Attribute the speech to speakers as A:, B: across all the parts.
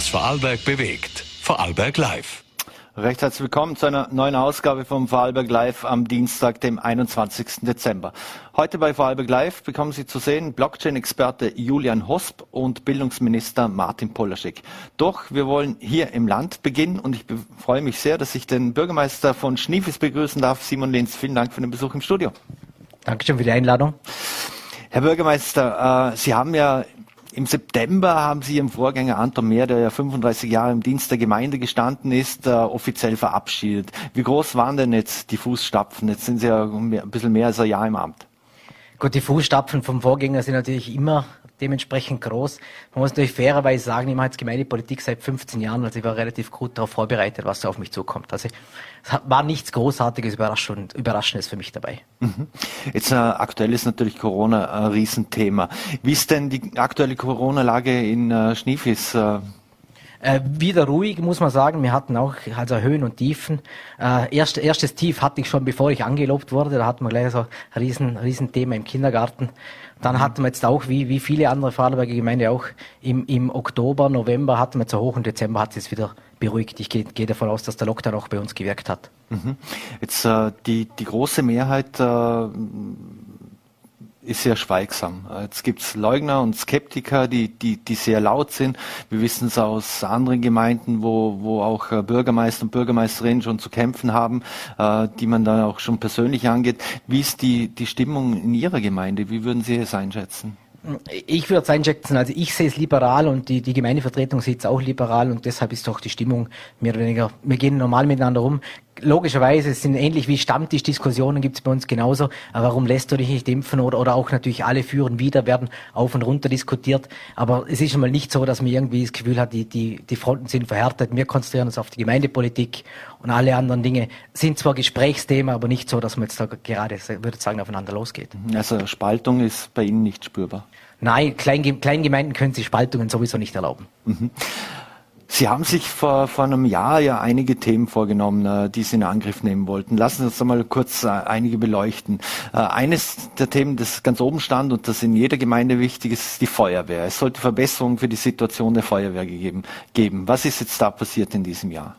A: was Vorarlberg bewegt. Vorarlberg Live.
B: Recht herzlich willkommen zu einer neuen Ausgabe vom Vorarlberg Live am Dienstag, dem 21. Dezember. Heute bei Vorarlberg Live bekommen Sie zu sehen Blockchain-Experte Julian Hosp und Bildungsminister Martin Polaschek. Doch wir wollen hier im Land beginnen und ich freue mich sehr, dass ich den Bürgermeister von Schniefis begrüßen darf, Simon Lenz. Vielen Dank für den Besuch im Studio.
C: Dankeschön für die Einladung.
B: Herr Bürgermeister, äh, Sie haben ja im September haben Sie Ihren Vorgänger Anton Mehr, der ja 35 Jahre im Dienst der Gemeinde gestanden ist, äh, offiziell verabschiedet. Wie groß waren denn jetzt die Fußstapfen? Jetzt sind Sie ja ein bisschen mehr als ein Jahr im Amt.
C: Gut, die Fußstapfen vom Vorgänger sind natürlich immer dementsprechend groß. Man muss natürlich fairerweise sagen, ich mache jetzt Gemeindepolitik seit 15 Jahren, also ich war relativ gut darauf vorbereitet, was da auf mich zukommt. Also es war nichts Großartiges, Überraschendes für mich dabei.
B: Mhm. Jetzt äh, aktuell ist natürlich Corona ein Riesenthema. Wie ist denn die aktuelle Corona-Lage in äh, Schniefis? Äh?
C: Äh, wieder ruhig, muss man sagen. Wir hatten auch also Höhen und Tiefen. Äh, erst, erstes Tief hatte ich schon, bevor ich angelobt wurde. Da hatten wir gleich so ein riesen, riesen Thema im Kindergarten. Dann mhm. hatten wir jetzt auch, wie, wie viele andere Vorarlberger Gemeinde auch, im, im Oktober, November hatten wir zu hoch und Dezember hat es jetzt wieder beruhigt. Ich gehe, gehe davon aus, dass der Lockdown auch bei uns gewirkt hat.
B: Mhm. Jetzt äh, die, die große Mehrheit äh, ist sehr schweigsam. Jetzt gibt's Leugner und Skeptiker, die, die, die sehr laut sind. Wir wissen es aus anderen Gemeinden, wo, wo auch äh, Bürgermeister und Bürgermeisterinnen schon zu kämpfen haben, äh, die man dann auch schon persönlich angeht. Wie ist die, die Stimmung in Ihrer Gemeinde? Wie würden Sie es einschätzen?
C: Ich würde es einschätzen, also ich sehe es liberal und die, die Gemeindevertretung sieht es auch liberal und deshalb ist doch die Stimmung mehr oder weniger, wir gehen normal miteinander um logischerweise es sind ähnlich wie Stammtischdiskussionen gibt es bei uns genauso. Aber warum lässt du dich nicht impfen oder, oder auch natürlich alle führen wieder, werden auf und runter diskutiert. Aber es ist schon mal nicht so, dass man irgendwie das Gefühl hat, die, die, die Fronten sind verhärtet. Wir konzentrieren uns auf die Gemeindepolitik und alle anderen Dinge sind zwar Gesprächsthema, aber nicht so, dass man jetzt da gerade, würde ich sagen, aufeinander losgeht.
B: Also Spaltung ist bei Ihnen nicht spürbar?
C: Nein, Kleingemeinden können sich Spaltungen sowieso nicht erlauben. Mhm.
B: Sie haben sich vor, vor einem Jahr ja einige Themen vorgenommen, äh, die Sie in Angriff nehmen wollten. Lassen Sie uns einmal kurz äh, einige beleuchten. Äh, eines der Themen, das ganz oben stand und das in jeder Gemeinde wichtig ist, ist die Feuerwehr. Es sollte Verbesserungen für die Situation der Feuerwehr gegeben, geben. Was ist jetzt da passiert in diesem Jahr?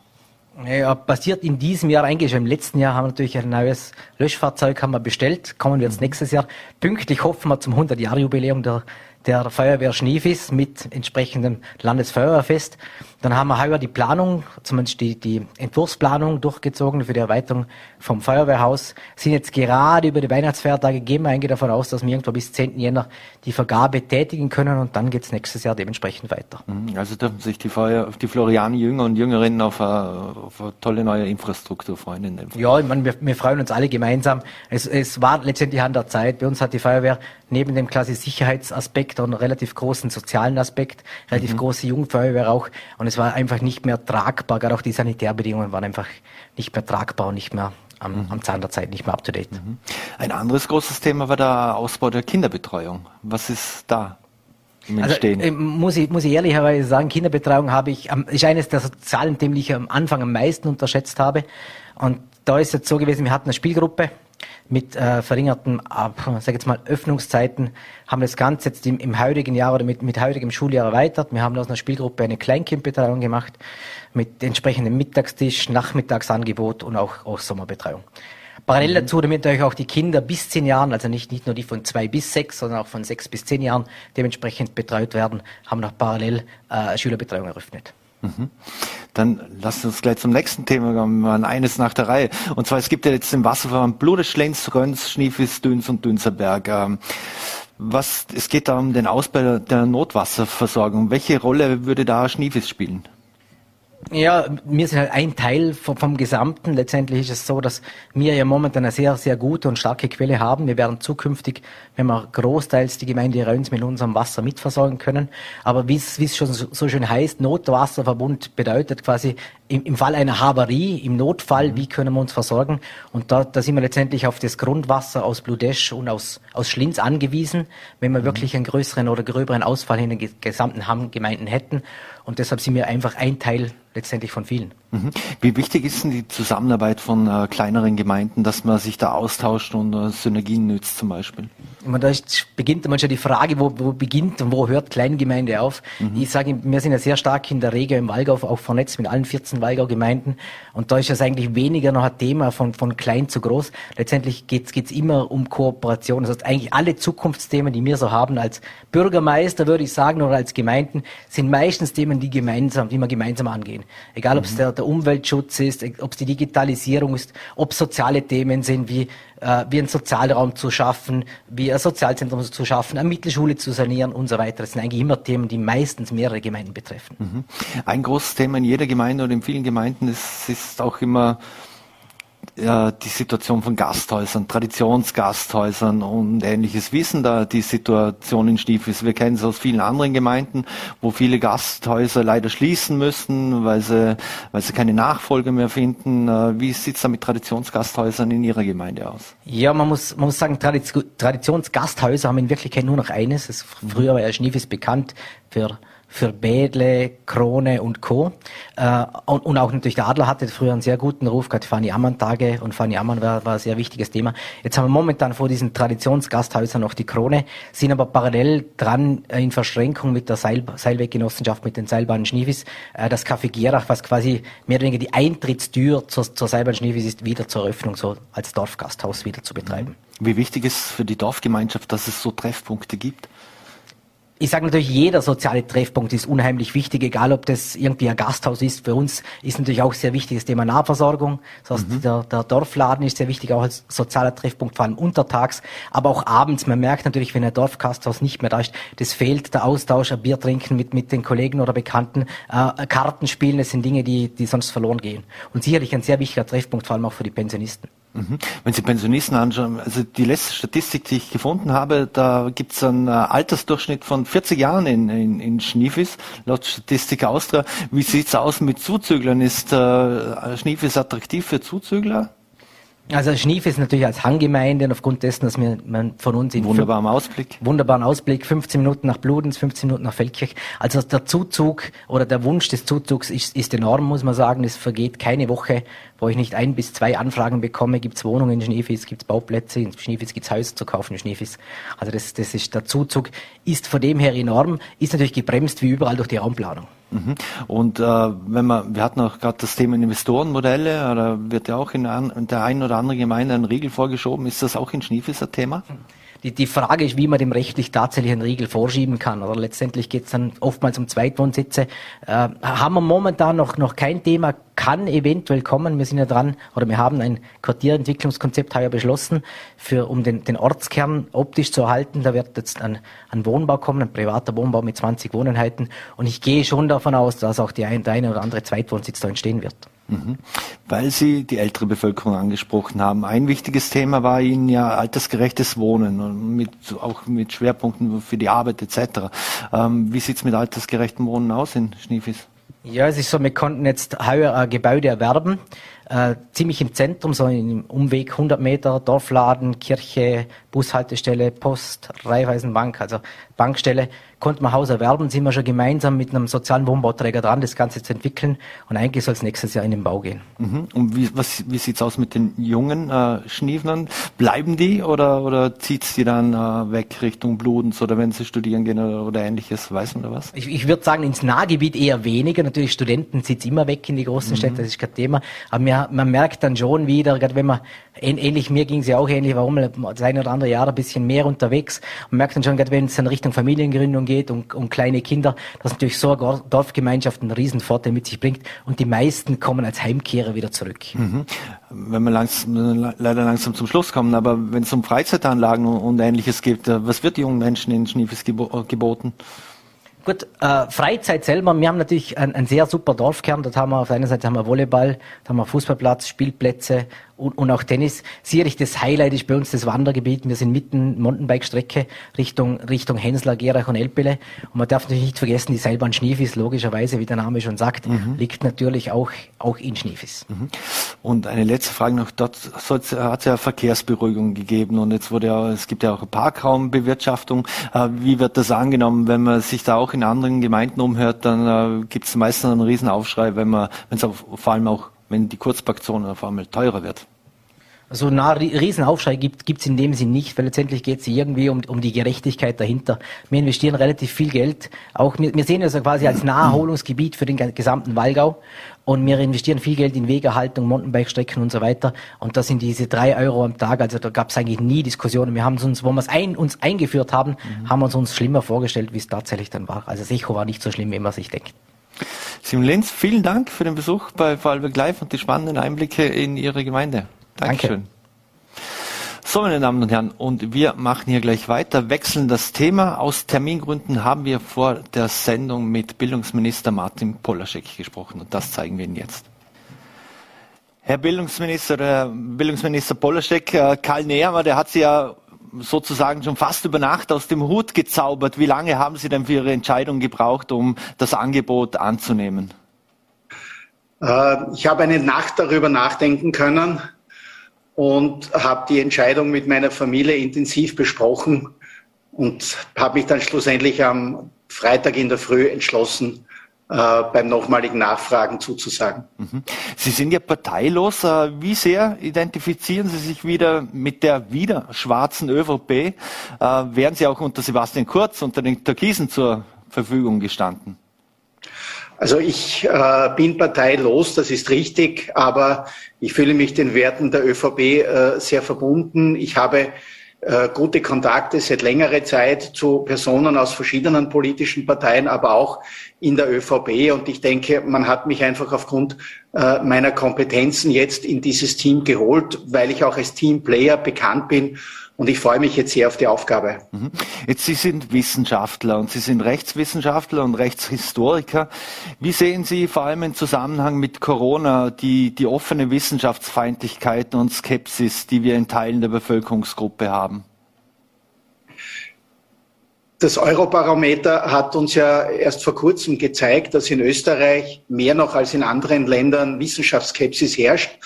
C: Ja, passiert in diesem Jahr eigentlich. Im letzten Jahr haben wir natürlich ein neues Löschfahrzeug haben wir bestellt. Kommen wir jetzt nächstes Jahr. Pünktlich hoffen wir zum 100-Jahr-Jubiläum der der Feuerwehr Schneefis mit entsprechendem Landesfeuerwehrfest. Dann haben wir heuer die Planung, zumindest die, die Entwurfsplanung durchgezogen für die Erweiterung vom Feuerwehrhaus. Sind jetzt gerade über die Weihnachtsfeiertage, gehen wir eigentlich davon aus, dass wir irgendwo bis 10. Jänner die Vergabe tätigen können und dann geht's nächstes Jahr dementsprechend weiter.
B: Mhm, also dürfen sich die, Feuer, die Florianer Jünger und Jüngerinnen auf eine, auf eine tolle neue Infrastruktur freuen. In dem
C: Fall. Ja, ich meine, wir, wir freuen uns alle gemeinsam. Es, es war letztendlich an der Zeit. Bei uns hat die Feuerwehr neben dem quasi Sicherheitsaspekt auch einen relativ großen sozialen Aspekt, relativ mhm. große Jugendfeuerwehr auch. Und es war einfach nicht mehr tragbar, gerade auch die Sanitärbedingungen waren einfach nicht mehr tragbar und nicht mehr am, mhm. am Zahn der Zeit, nicht mehr up to date. Mhm.
B: Ein anderes großes Thema war der Ausbau der Kinderbetreuung. Was ist da?
C: Also, äh, muss ich, muss ich ehrlicherweise sagen, Kinderbetreuung habe ich, ist eines der sozialen Themen, die ich am Anfang am meisten unterschätzt habe. Und da ist es so gewesen, wir hatten eine Spielgruppe, mit äh, verringerten, äh, sag jetzt mal, Öffnungszeiten haben das Ganze jetzt im, im heutigen Jahr oder mit, mit heutigem Schuljahr erweitert. Wir haben aus einer Spielgruppe eine Kleinkindbetreuung gemacht mit entsprechendem Mittagstisch, Nachmittagsangebot und auch, auch Sommerbetreuung. Parallel mhm. dazu, damit natürlich auch die Kinder bis zehn Jahren, also nicht, nicht nur die von zwei bis sechs, sondern auch von sechs bis zehn Jahren dementsprechend betreut werden, haben noch parallel äh, Schülerbetreuung eröffnet.
B: Mhm. Dann lasst uns gleich zum nächsten Thema kommen, eines nach der Reihe. Und zwar, es gibt ja jetzt im Wasserverband Bludes, Lenz, Röns, Schniefis, Düns und Dünserberg. Ähm, was, es geht da um den Ausbau der Notwasserversorgung. Welche Rolle würde da Schniefis spielen?
C: Ja, wir sind halt ein Teil vom, vom, Gesamten. Letztendlich ist es so, dass wir ja momentan eine sehr, sehr gute und starke Quelle haben. Wir werden zukünftig, wenn wir großteils die Gemeinde Röns mit unserem Wasser mitversorgen können. Aber wie es, schon so, so schön heißt, Notwasserverbund bedeutet quasi im, im Fall einer Havarie, im Notfall, mhm. wie können wir uns versorgen? Und da, da sind wir letztendlich auf das Grundwasser aus Bludesch und aus, aus Schlinz angewiesen, wenn wir mhm. wirklich einen größeren oder gröberen Ausfall in den gesamten Hamm-Gemeinden hätten. Und deshalb sind wir einfach ein Teil letztendlich von vielen.
B: Mhm. Wie wichtig ist denn die Zusammenarbeit von äh, kleineren Gemeinden, dass man sich da austauscht und äh, Synergien nützt zum Beispiel?
C: Man, da beginnt man schon die Frage, wo, wo beginnt und wo hört Kleingemeinde auf? Mhm. Ich sage, wir sind ja sehr stark in der Regel im Wallgau auch vernetzt mit allen 14 Wallgau-Gemeinden und da ist es eigentlich weniger noch ein Thema von, von klein zu groß. Letztendlich geht es immer um Kooperation. Das heißt, eigentlich alle Zukunftsthemen, die wir so haben als Bürgermeister, würde ich sagen, oder als Gemeinden, sind meistens Themen, die gemeinsam, die wir gemeinsam angehen. Egal, ob es mhm. der, der Umweltschutz ist, ob es die Digitalisierung ist, ob soziale Themen sind, wie, äh, wie einen Sozialraum zu schaffen, wie ein Sozialzentrum zu schaffen, eine Mittelschule zu sanieren und so weiter. Das sind eigentlich immer Themen, die meistens mehrere Gemeinden betreffen.
B: Mhm. Ein großes Thema in jeder Gemeinde oder in vielen Gemeinden ist, ist auch immer äh, die Situation von Gasthäusern, Traditionsgasthäusern und ähnliches. Wissen da die Situation in Stiefels? Wir kennen es aus vielen anderen Gemeinden, wo viele Gasthäuser leider schließen müssen, weil sie, weil sie keine Nachfolge mehr finden. Äh, wie sieht es da mit Traditionsgasthäusern in Ihrer Gemeinde aus?
C: Ja, man muss, man muss sagen, Traditionsgasthäuser haben in Wirklichkeit nur noch eines. Früher war ja Stiefels bekannt für für Bädle, Krone und Co. Äh, und, und, auch natürlich der Adler hatte früher einen sehr guten Ruf, gerade Fanny Ammann Tage und Fanny Ammann war, war ein sehr wichtiges Thema. Jetzt haben wir momentan vor diesen Traditionsgasthäusern noch die Krone, sind aber parallel dran äh, in Verschränkung mit der Seil, Seilweggenossenschaft, mit den Seilbahnen Schniefis, äh, das Café Gierach, was quasi mehr oder weniger die Eintrittstür zur, zur Seilbahn Schniefis ist, wieder zur Eröffnung so als Dorfgasthaus wieder zu betreiben.
B: Wie wichtig ist für die Dorfgemeinschaft, dass es so Treffpunkte gibt?
C: Ich sage natürlich, jeder soziale Treffpunkt ist unheimlich wichtig, egal ob das irgendwie ein Gasthaus ist. Für uns ist natürlich auch sehr wichtig das Thema Nahversorgung. Das heißt, mhm. der, der, Dorfladen ist sehr wichtig, auch als sozialer Treffpunkt, vor allem untertags, aber auch abends. Man merkt natürlich, wenn ein Dorfgasthaus nicht mehr da ist, das fehlt der Austausch, ein Bier trinken mit, mit den Kollegen oder Bekannten, äh, Karten spielen, das sind Dinge, die, die sonst verloren gehen. Und sicherlich ein sehr wichtiger Treffpunkt, vor allem auch für die Pensionisten.
B: Mhm. Wenn Sie Pensionisten anschauen, also die letzte Statistik, die ich gefunden habe, da gibt es einen äh, Altersdurchschnitt von 40 Jahren in, in, in Schniefis, laut Statistik Austria. Wie sieht's aus mit Zuzüglern? Ist äh, Schniefis attraktiv für Zuzügler?
C: Also Schnief ist natürlich als Hanggemeinde und aufgrund dessen, dass wir man von uns in
B: wunderbaren Ausblick,
C: wunderbaren Ausblick, 15 Minuten nach Bludenz, 15 Minuten nach Feldkirch. Also der Zuzug oder der Wunsch des Zuzugs ist, ist enorm, muss man sagen. Es vergeht keine Woche, wo ich nicht ein bis zwei Anfragen bekomme. Gibt es Wohnungen in Schneefis, gibt es Bauplätze, in Schneefis gibt es Häuser zu kaufen in Schneefis. Also das, das ist der Zuzug ist von dem her enorm, ist natürlich gebremst wie überall durch die Raumplanung.
B: Mhm. Und äh, wenn man, wir hatten auch gerade das Thema Investorenmodelle, da wird ja auch in, in der einen oder anderen Gemeinde ein Riegel vorgeschoben. Ist das auch in Schniefis ein Thema?
C: Die, die Frage ist, wie man dem rechtlich tatsächlich einen Riegel vorschieben kann. Oder letztendlich geht es dann oftmals um Zweitwohnsitze. Äh, haben wir momentan noch, noch kein Thema, kann eventuell kommen. Wir sind ja dran, oder wir haben ein Quartierentwicklungskonzept heuer beschlossen, für, um den, den Ortskern optisch zu erhalten. Da wird jetzt ein, ein Wohnbau kommen, ein privater Wohnbau mit 20 Wohneinheiten. Und ich gehe schon davon aus, dass auch die ein, der eine oder andere Zweitwohnsitz da entstehen wird.
B: Mhm. Weil Sie die ältere Bevölkerung angesprochen haben. Ein wichtiges Thema war Ihnen ja altersgerechtes Wohnen mit, auch mit Schwerpunkten für die Arbeit etc. Ähm, wie sieht's mit altersgerechtem Wohnen aus in Schniefis?
C: Ja, es ist so, wir konnten jetzt heuer ein Gebäude erwerben, äh, ziemlich im Zentrum, so im Umweg 100 Meter, Dorfladen, Kirche, Bushaltestelle, Post, Raiffeisenbank, also Bankstelle konnte man Haus erwerben, sind wir schon gemeinsam mit einem sozialen Wohnbauträger dran, das Ganze zu entwickeln und eigentlich soll es nächstes Jahr in den Bau gehen.
B: Mhm. Und wie, was, wie sieht's aus mit den jungen äh, Schniefnern? Bleiben die oder, oder zieht's die dann äh, weg Richtung Bludens oder wenn sie studieren gehen oder, oder ähnliches, weiß man da was?
C: Ich, ich würde sagen, ins Nahgebiet eher weniger, natürlich Studenten zieht's immer weg in die großen mhm. Städte, das ist kein Thema, aber mir, man merkt dann schon wieder, gerade wenn man, ähnlich, mir ging's ja auch ähnlich, warum das eine oder andere Jahr ein bisschen mehr unterwegs und merkt dann schon, gerade wenn es in Richtung Familiengründung geht, geht, um, um kleine Kinder, dass natürlich so eine Dorfgemeinschaft einen riesen Vorteil mit sich bringt und die meisten kommen als Heimkehrer wieder zurück.
B: Mhm. Wenn wir langsam, leider langsam zum Schluss kommen, aber wenn es um Freizeitanlagen und ähnliches geht, äh, was wird jungen Menschen in Schniefis geboten?
C: Gut, äh, Freizeit selber, wir haben natürlich einen, einen sehr super Dorfkern. Dort haben wir auf der einen Seite haben wir Volleyball, da haben wir Fußballplatz, Spielplätze und, und auch Tennis. Sicherlich das Highlight ist bei uns das Wandergebiet. Wir sind mitten Mountainbike-Strecke Richtung, Richtung Hensler, Gerach und Elbele. Und man darf natürlich nicht vergessen, die Seilbahn Schneefis, logischerweise, wie der Name schon sagt, mhm. liegt natürlich auch, auch in Schneefis. Mhm.
B: Und eine letzte Frage noch. Dort hat es ja Verkehrsberuhigung gegeben und jetzt wurde ja, es gibt ja auch Parkraumbewirtschaftung. Äh, wie wird das angenommen, wenn man sich da auch in anderen Gemeinden umhört, dann äh, gibt es meistens einen Riesenaufschrei, wenn man, wenn es vor allem auch wenn die Kurzparkzone auf einmal teurer wird?
C: So einen Riesenaufschrei gibt es in dem Sinn nicht, weil letztendlich geht es irgendwie um, um die Gerechtigkeit dahinter. Wir investieren relativ viel Geld. Auch wir, wir sehen das quasi als Naherholungsgebiet für den gesamten Wallgau. Und wir investieren viel Geld in Wegerhaltung, Mountainbike-Strecken und so weiter. Und das sind diese drei Euro am Tag. Also da gab es eigentlich nie Diskussionen. Wir haben uns, wo wir es ein, uns eingeführt haben, mhm. haben wir uns, uns schlimmer vorgestellt, wie es tatsächlich dann war. Also das Echo war nicht so schlimm, wie man sich denkt.
B: Simon Lenz, vielen Dank für den Besuch bei Vorarlberg Live und die spannenden Einblicke in Ihre Gemeinde. Dankeschön. Danke. So, meine Damen und Herren, und wir machen hier gleich weiter, wechseln das Thema. Aus Termingründen haben wir vor der Sendung mit Bildungsminister Martin Polaschek gesprochen und das zeigen wir Ihnen jetzt. Herr Bildungsminister, Herr Bildungsminister Polaschek, äh, Karl Nehammer, der hat Sie ja sozusagen schon fast über Nacht aus dem Hut gezaubert. Wie lange haben Sie denn für Ihre Entscheidung gebraucht, um das Angebot anzunehmen?
D: Äh, ich habe eine Nacht darüber nachdenken können und habe die Entscheidung mit meiner Familie intensiv besprochen und habe mich dann schlussendlich am Freitag in der Früh entschlossen, beim nochmaligen Nachfragen zuzusagen.
B: Mhm. Sie sind ja parteilos. Äh, wie sehr identifizieren Sie sich wieder mit der wieder schwarzen ÖVP? Äh, wären Sie auch unter Sebastian Kurz, unter den Türkisen zur Verfügung gestanden?
D: Also ich äh, bin parteilos, das ist richtig, aber ich fühle mich den Werten der ÖVP äh, sehr verbunden. Ich habe äh, gute Kontakte seit längerer Zeit zu Personen aus verschiedenen politischen Parteien, aber auch in der ÖVP. Und ich denke, man hat mich einfach aufgrund äh, meiner Kompetenzen jetzt in dieses Team geholt, weil ich auch als Teamplayer bekannt bin und ich freue mich jetzt sehr auf die Aufgabe. Mhm.
B: Jetzt Sie sind Wissenschaftler und Sie sind Rechtswissenschaftler und Rechtshistoriker. Wie sehen Sie vor allem im Zusammenhang mit Corona die, die offene Wissenschaftsfeindlichkeit und Skepsis, die wir in Teilen der Bevölkerungsgruppe haben?
D: Das Eurobarometer hat uns ja erst vor kurzem gezeigt, dass in Österreich mehr noch als in anderen Ländern Wissenschaftsskepsis herrscht.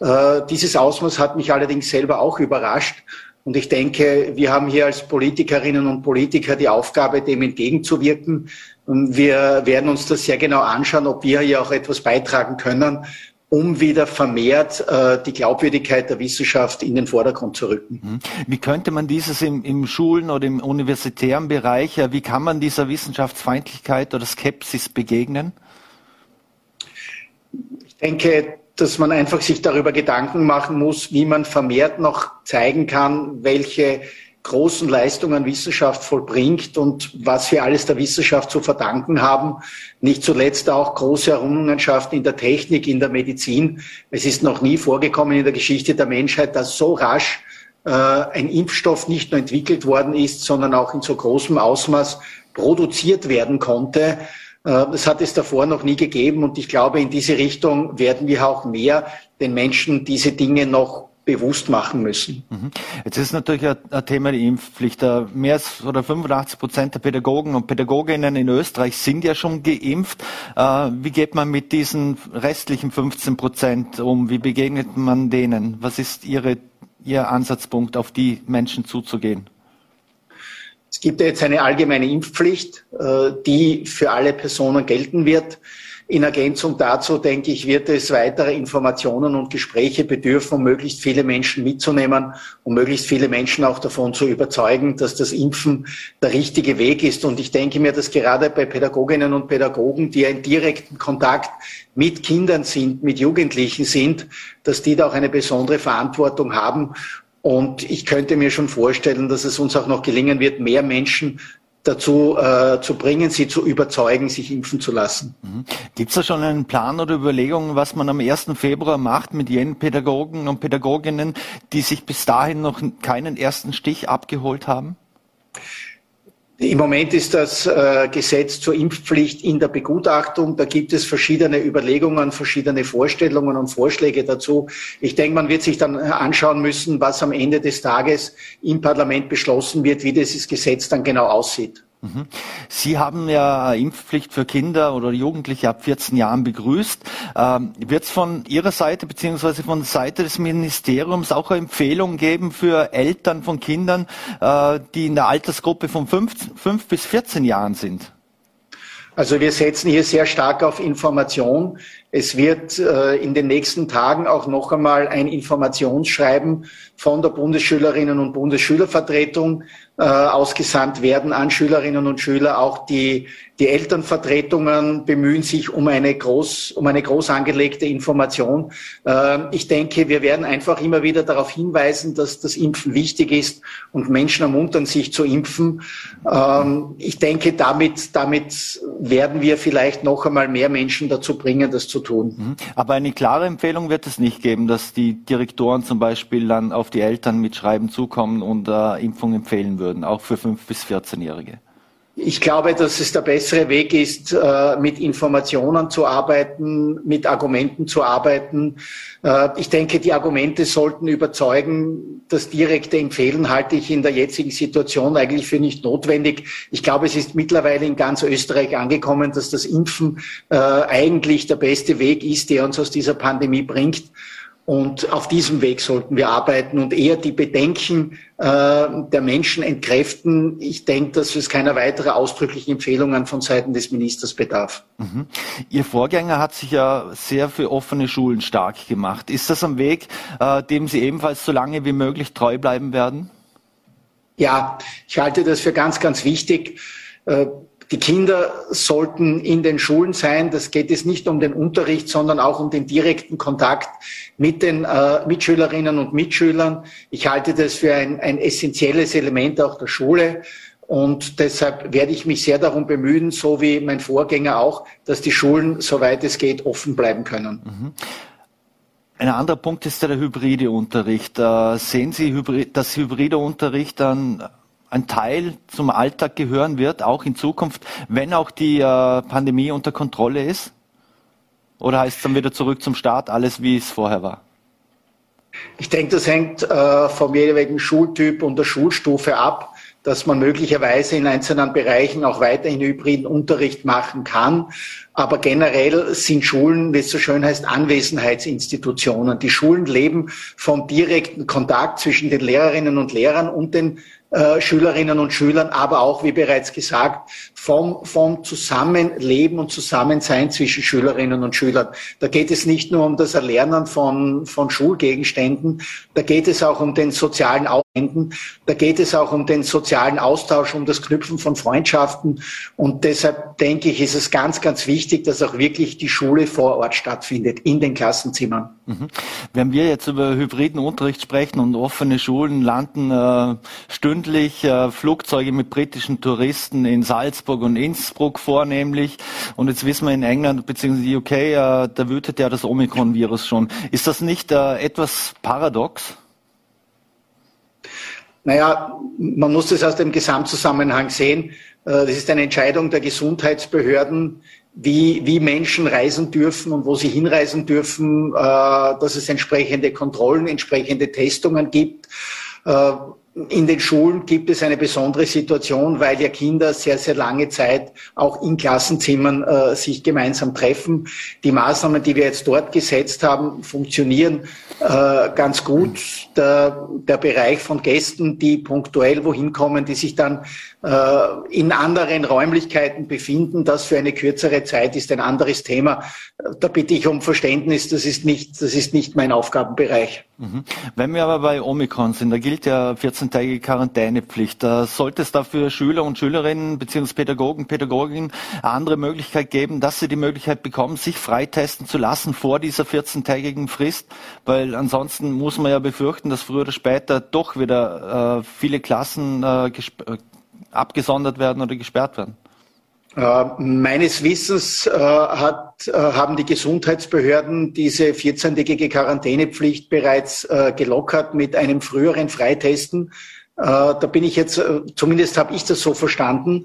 D: Äh, dieses Ausmaß hat mich allerdings selber auch überrascht. Und ich denke, wir haben hier als Politikerinnen und Politiker die Aufgabe, dem entgegenzuwirken. Und wir werden uns das sehr genau anschauen, ob wir hier auch etwas beitragen können, um wieder vermehrt äh, die Glaubwürdigkeit der Wissenschaft in den Vordergrund zu rücken. Mhm.
B: Wie könnte man dieses im, im Schulen oder im universitären Bereich, äh, wie kann man dieser Wissenschaftsfeindlichkeit oder Skepsis begegnen?
D: Ich denke, dass man einfach sich darüber Gedanken machen muss, wie man vermehrt noch zeigen kann, welche großen Leistungen Wissenschaft vollbringt und was wir alles der Wissenschaft zu verdanken haben. Nicht zuletzt auch große Errungenschaften in der Technik, in der Medizin. Es ist noch nie vorgekommen in der Geschichte der Menschheit, dass so rasch äh, ein Impfstoff nicht nur entwickelt worden ist, sondern auch in so großem Ausmaß produziert werden konnte. Äh, das hat es davor noch nie gegeben und ich glaube, in diese Richtung werden wir auch mehr den Menschen diese Dinge noch bewusst machen müssen.
B: Mhm. Jetzt ist natürlich ein, Thema die Impfpflicht. Äh, mehr als oder 85 Prozent der Pädagogen und Pädagoginnen in Österreich sind ja schon geimpft. Äh, wie geht man mit diesen restlichen 15 Prozent um? Wie begegnet man denen? Was ist Ihre, Ihr Ansatzpunkt, auf die Menschen zuzugehen?
D: Es gibt ja jetzt eine allgemeine Impfpflicht, äh, die für alle Personen gelten wird. In Ergänzung dazu, denke ich, wird es weitere Informationen und Gespräche bedürfen, um möglichst viele Menschen mitzunehmen, um möglichst viele Menschen auch davon zu überzeugen, dass das Impfen der richtige Weg ist. Und ich denke mir, dass gerade bei Pädagoginnen und Pädagogen, die in direkten Kontakt mit Kindern sind, mit Jugendlichen sind, dass die da auch eine besondere Verantwortung haben. Und ich könnte mir schon vorstellen, dass es uns auch noch gelingen wird, mehr Menschen dazu äh, zu bringen, sie zu überzeugen, sich impfen zu lassen.
B: Mhm. Gibt es da schon einen Plan oder Überlegungen, was man am 1. Februar macht mit jenen Pädagogen und Pädagoginnen, die sich bis dahin noch keinen ersten Stich abgeholt haben?
D: Im Moment ist das äh, Gesetz zur Impfpflicht in der Begutachtung. Da gibt es verschiedene Überlegungen, verschiedene Vorstellungen und Vorschläge dazu. Ich denke, man wird sich dann anschauen müssen, was am Ende des Tages im Parlament beschlossen wird, wie dieses Gesetz dann genau aussieht.
B: Mhm. Sie haben ja Impfpflicht für Kinder oder Jugendliche ab 14 Jahren begrüßt. Ähm, Wird es von Ihrer Seite beziehungsweise von Seite des Ministeriums auch Empfehlungen geben für Eltern von Kindern, äh, die in der Altersgruppe von 5, 5 bis 14 Jahren sind?
D: Also wir setzen hier sehr stark auf Information. Es wird äh, in den nächsten Tagen auch noch einmal ein Informationsschreiben von der Bundesschülerinnen und Bundesschülervertretung äh, ausgesandt werden an Schülerinnen und Schüler. Auch die, die Elternvertretungen bemühen sich um eine groß, um eine groß angelegte Information. Äh, ich denke, wir werden einfach immer wieder darauf hinweisen, dass das Impfen wichtig ist und Menschen ermuntern, sich zu impfen. Ähm, ich denke, damit, damit werden wir vielleicht noch einmal mehr Menschen dazu bringen, das zu tun. Mhm.
B: Aber eine klare Empfehlung wird es nicht geben, dass die Direktoren zum Beispiel dann auf die Eltern mit Schreiben zukommen und äh, Impfung empfehlen würden auch für 5- bis 14-Jährige?
D: Ich glaube, dass es der bessere Weg ist, äh, mit Informationen zu arbeiten, mit Argumenten zu arbeiten. Äh, ich denke, die Argumente sollten überzeugen. Das direkte Empfehlen halte ich in der jetzigen Situation eigentlich für nicht notwendig. Ich glaube, es ist mittlerweile in ganz Österreich angekommen, dass das Impfen äh, eigentlich der beste Weg ist, der uns aus dieser Pandemie bringt. Und auf diesem Weg sollten wir arbeiten und eher die Bedenken äh, der Menschen entkräften. Ich denke, dass es keiner weiteren ausdrücklichen Empfehlungen von Seiten des Ministers bedarf.
B: Mhm. Ihr Vorgänger hat sich ja sehr für offene Schulen stark gemacht. Ist das ein Weg, äh, dem Sie ebenfalls so lange wie möglich treu bleiben werden?
D: Ja, ich halte das für ganz, ganz wichtig. Äh, die Kinder sollten in den Schulen sein. Das geht es nicht um den Unterricht, sondern auch um den direkten Kontakt mit den äh, Mitschülerinnen und Mitschülern. Ich halte das für ein, ein essentielles Element auch der Schule. Und deshalb werde ich mich sehr darum bemühen, so wie mein Vorgänger auch, dass die Schulen, soweit es geht, offen bleiben können. Mhm.
B: Ein anderer Punkt ist der hybride Unterricht. Sehen Sie, dass hybride Unterricht dann ein Teil zum Alltag gehören wird, auch in Zukunft, wenn auch die äh, Pandemie unter Kontrolle ist? Oder heißt es dann wieder zurück zum Start, alles wie es vorher war?
D: Ich denke, das hängt äh, vom jeweiligen Schultyp und der Schulstufe ab, dass man möglicherweise in einzelnen Bereichen auch weiterhin hybriden Unterricht machen kann. Aber generell sind Schulen, wie es so schön heißt, Anwesenheitsinstitutionen. Die Schulen leben vom direkten Kontakt zwischen den Lehrerinnen und Lehrern und den Schülerinnen und Schülern, aber auch, wie bereits gesagt, vom, vom Zusammenleben und Zusammensein zwischen Schülerinnen und Schülern. Da geht es nicht nur um das Erlernen von, von Schulgegenständen, da geht es auch um den sozialen Aufwenden, da geht es auch um den sozialen Austausch, um das Knüpfen von Freundschaften. Und deshalb denke ich, ist es ganz, ganz wichtig, dass auch wirklich die Schule vor Ort stattfindet, in den Klassenzimmern.
B: Mhm. Wenn wir jetzt über hybriden Unterricht sprechen und offene Schulen landen äh, stündlich äh, Flugzeuge mit britischen Touristen in Salzburg und Innsbruck vornehmlich. Und jetzt wissen wir in England bzw. UK, äh, da wütet ja das Omikron-Virus schon. Ist das nicht äh, etwas paradox?
D: Naja, man muss das aus dem Gesamtzusammenhang sehen. Äh, das ist eine Entscheidung der Gesundheitsbehörden, wie, wie Menschen reisen dürfen und wo sie hinreisen dürfen, äh, dass es entsprechende Kontrollen, entsprechende Testungen gibt. In den Schulen gibt es eine besondere Situation, weil ja Kinder sehr, sehr lange Zeit auch in Klassenzimmern äh, sich gemeinsam treffen. Die Maßnahmen, die wir jetzt dort gesetzt haben, funktionieren äh, ganz gut. Der, der Bereich von Gästen, die punktuell wohin kommen, die sich dann äh, in anderen Räumlichkeiten befinden, das für eine kürzere Zeit ist ein anderes Thema. Da bitte ich um Verständnis, das ist nicht, das ist nicht mein Aufgabenbereich.
B: Mhm. Wenn wir aber bei Omikron sind, da gilt ja 14-tägige Quarantänepflicht. Sollte es dafür Schüler und Schülerinnen bzw. Pädagogen, Pädagoginnen eine andere Möglichkeit geben, dass sie die Möglichkeit bekommen, sich freitesten zu lassen vor dieser 14-tägigen Frist, weil ansonsten muss man ja befürchten, dass früher oder später doch wieder äh, viele Klassen äh, äh abgesondert werden oder gesperrt werden.
D: Äh, meines Wissens äh, hat, äh, haben die Gesundheitsbehörden diese 14-tägige Quarantänepflicht bereits äh, gelockert mit einem früheren Freitesten da bin ich jetzt, zumindest habe ich das so verstanden.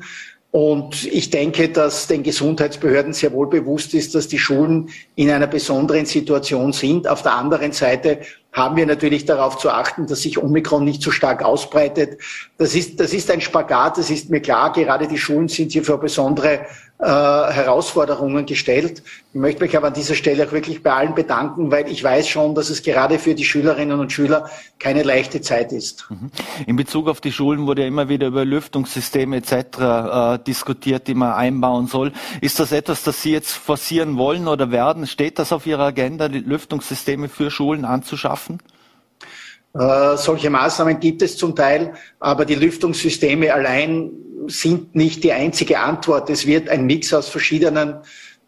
D: Und ich denke, dass den Gesundheitsbehörden sehr wohl bewusst ist, dass die Schulen in einer besonderen Situation sind. Auf der anderen Seite haben wir natürlich darauf zu achten, dass sich Omikron nicht so stark ausbreitet. Das ist, das ist ein Spagat, das ist mir klar. Gerade die Schulen sind hier für besondere äh, Herausforderungen gestellt. Ich möchte mich aber an dieser Stelle auch wirklich bei allen bedanken, weil ich weiß schon, dass es gerade für die Schülerinnen und Schüler keine leichte Zeit ist. Mhm.
B: In Bezug auf die Schulen wurde ja immer wieder über Lüftungssysteme etc. Äh, diskutiert, die man einbauen soll. Ist das etwas, das Sie jetzt forcieren wollen oder werden? Steht das auf Ihrer Agenda, Lüftungssysteme für Schulen anzuschaffen?
D: Äh, solche Maßnahmen gibt es zum Teil, aber die Lüftungssysteme allein sind nicht die einzige Antwort. Es wird ein Mix aus verschiedenen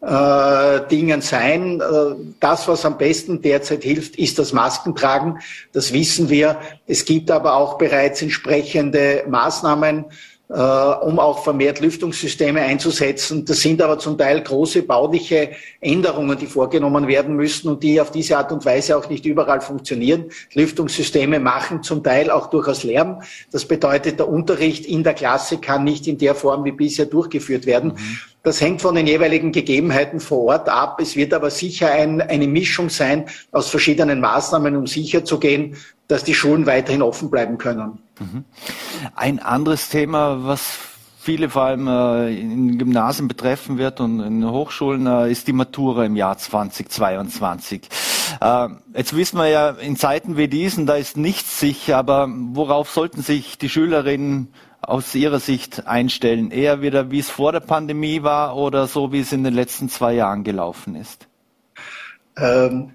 D: äh, Dingen sein. Äh, das, was am besten derzeit hilft, ist das Maskentragen. Das wissen wir. Es gibt aber auch bereits entsprechende Maßnahmen äh, um auch vermehrt Lüftungssysteme einzusetzen. Das sind aber zum Teil große bauliche Änderungen, die vorgenommen werden müssen und die auf diese Art und Weise auch nicht überall funktionieren. Lüftungssysteme machen zum Teil auch durchaus Lärm. Das bedeutet, der Unterricht in der Klasse kann nicht in der Form wie bisher durchgeführt werden. Mhm. Das hängt von den jeweiligen Gegebenheiten vor Ort ab. Es wird aber sicher ein, eine Mischung sein aus verschiedenen Maßnahmen, um sicherzugehen, dass die Schulen weiterhin offen bleiben können. Mhm.
B: Ein anderes Thema, was viele vor allem äh, in Gymnasien betreffen wird und in Hochschulen, äh, ist die Matura im Jahr 2022. Äh, jetzt wissen wir ja, in Zeiten wie diesen, da ist nichts sicher, aber worauf sollten sich die Schülerinnen aus Ihrer Sicht einstellen? Eher wieder, wie es vor der Pandemie war oder so, wie es in den letzten zwei Jahren gelaufen ist?
D: Ähm,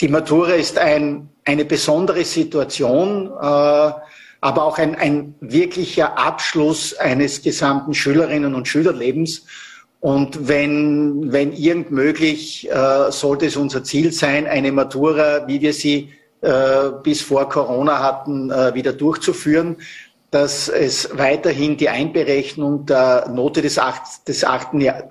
D: die Matura ist ein, eine besondere Situation, äh, aber auch ein, ein wirklicher Abschluss eines gesamten Schülerinnen und Schülerlebens. Und wenn, wenn irgend möglich, äh, sollte es unser Ziel sein, eine Matura, wie wir sie äh, bis vor Corona hatten, äh, wieder durchzuführen dass es weiterhin die Einberechnung der Note des, acht, des achten Jahr,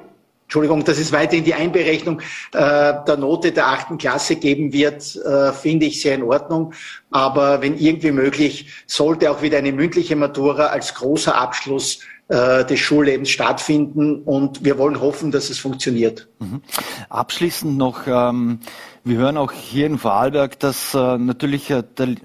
D: Entschuldigung, dass es weiterhin die Einberechnung äh, der Note der achten Klasse geben wird, äh, finde ich sehr in Ordnung. Aber wenn irgendwie möglich, sollte auch wieder eine mündliche Matura als großer Abschluss äh, des Schullebens stattfinden. Und wir wollen hoffen, dass es funktioniert.
B: Mhm. Abschließend noch, ähm, wir hören auch hier in Vorarlberg, dass äh, natürlich äh, der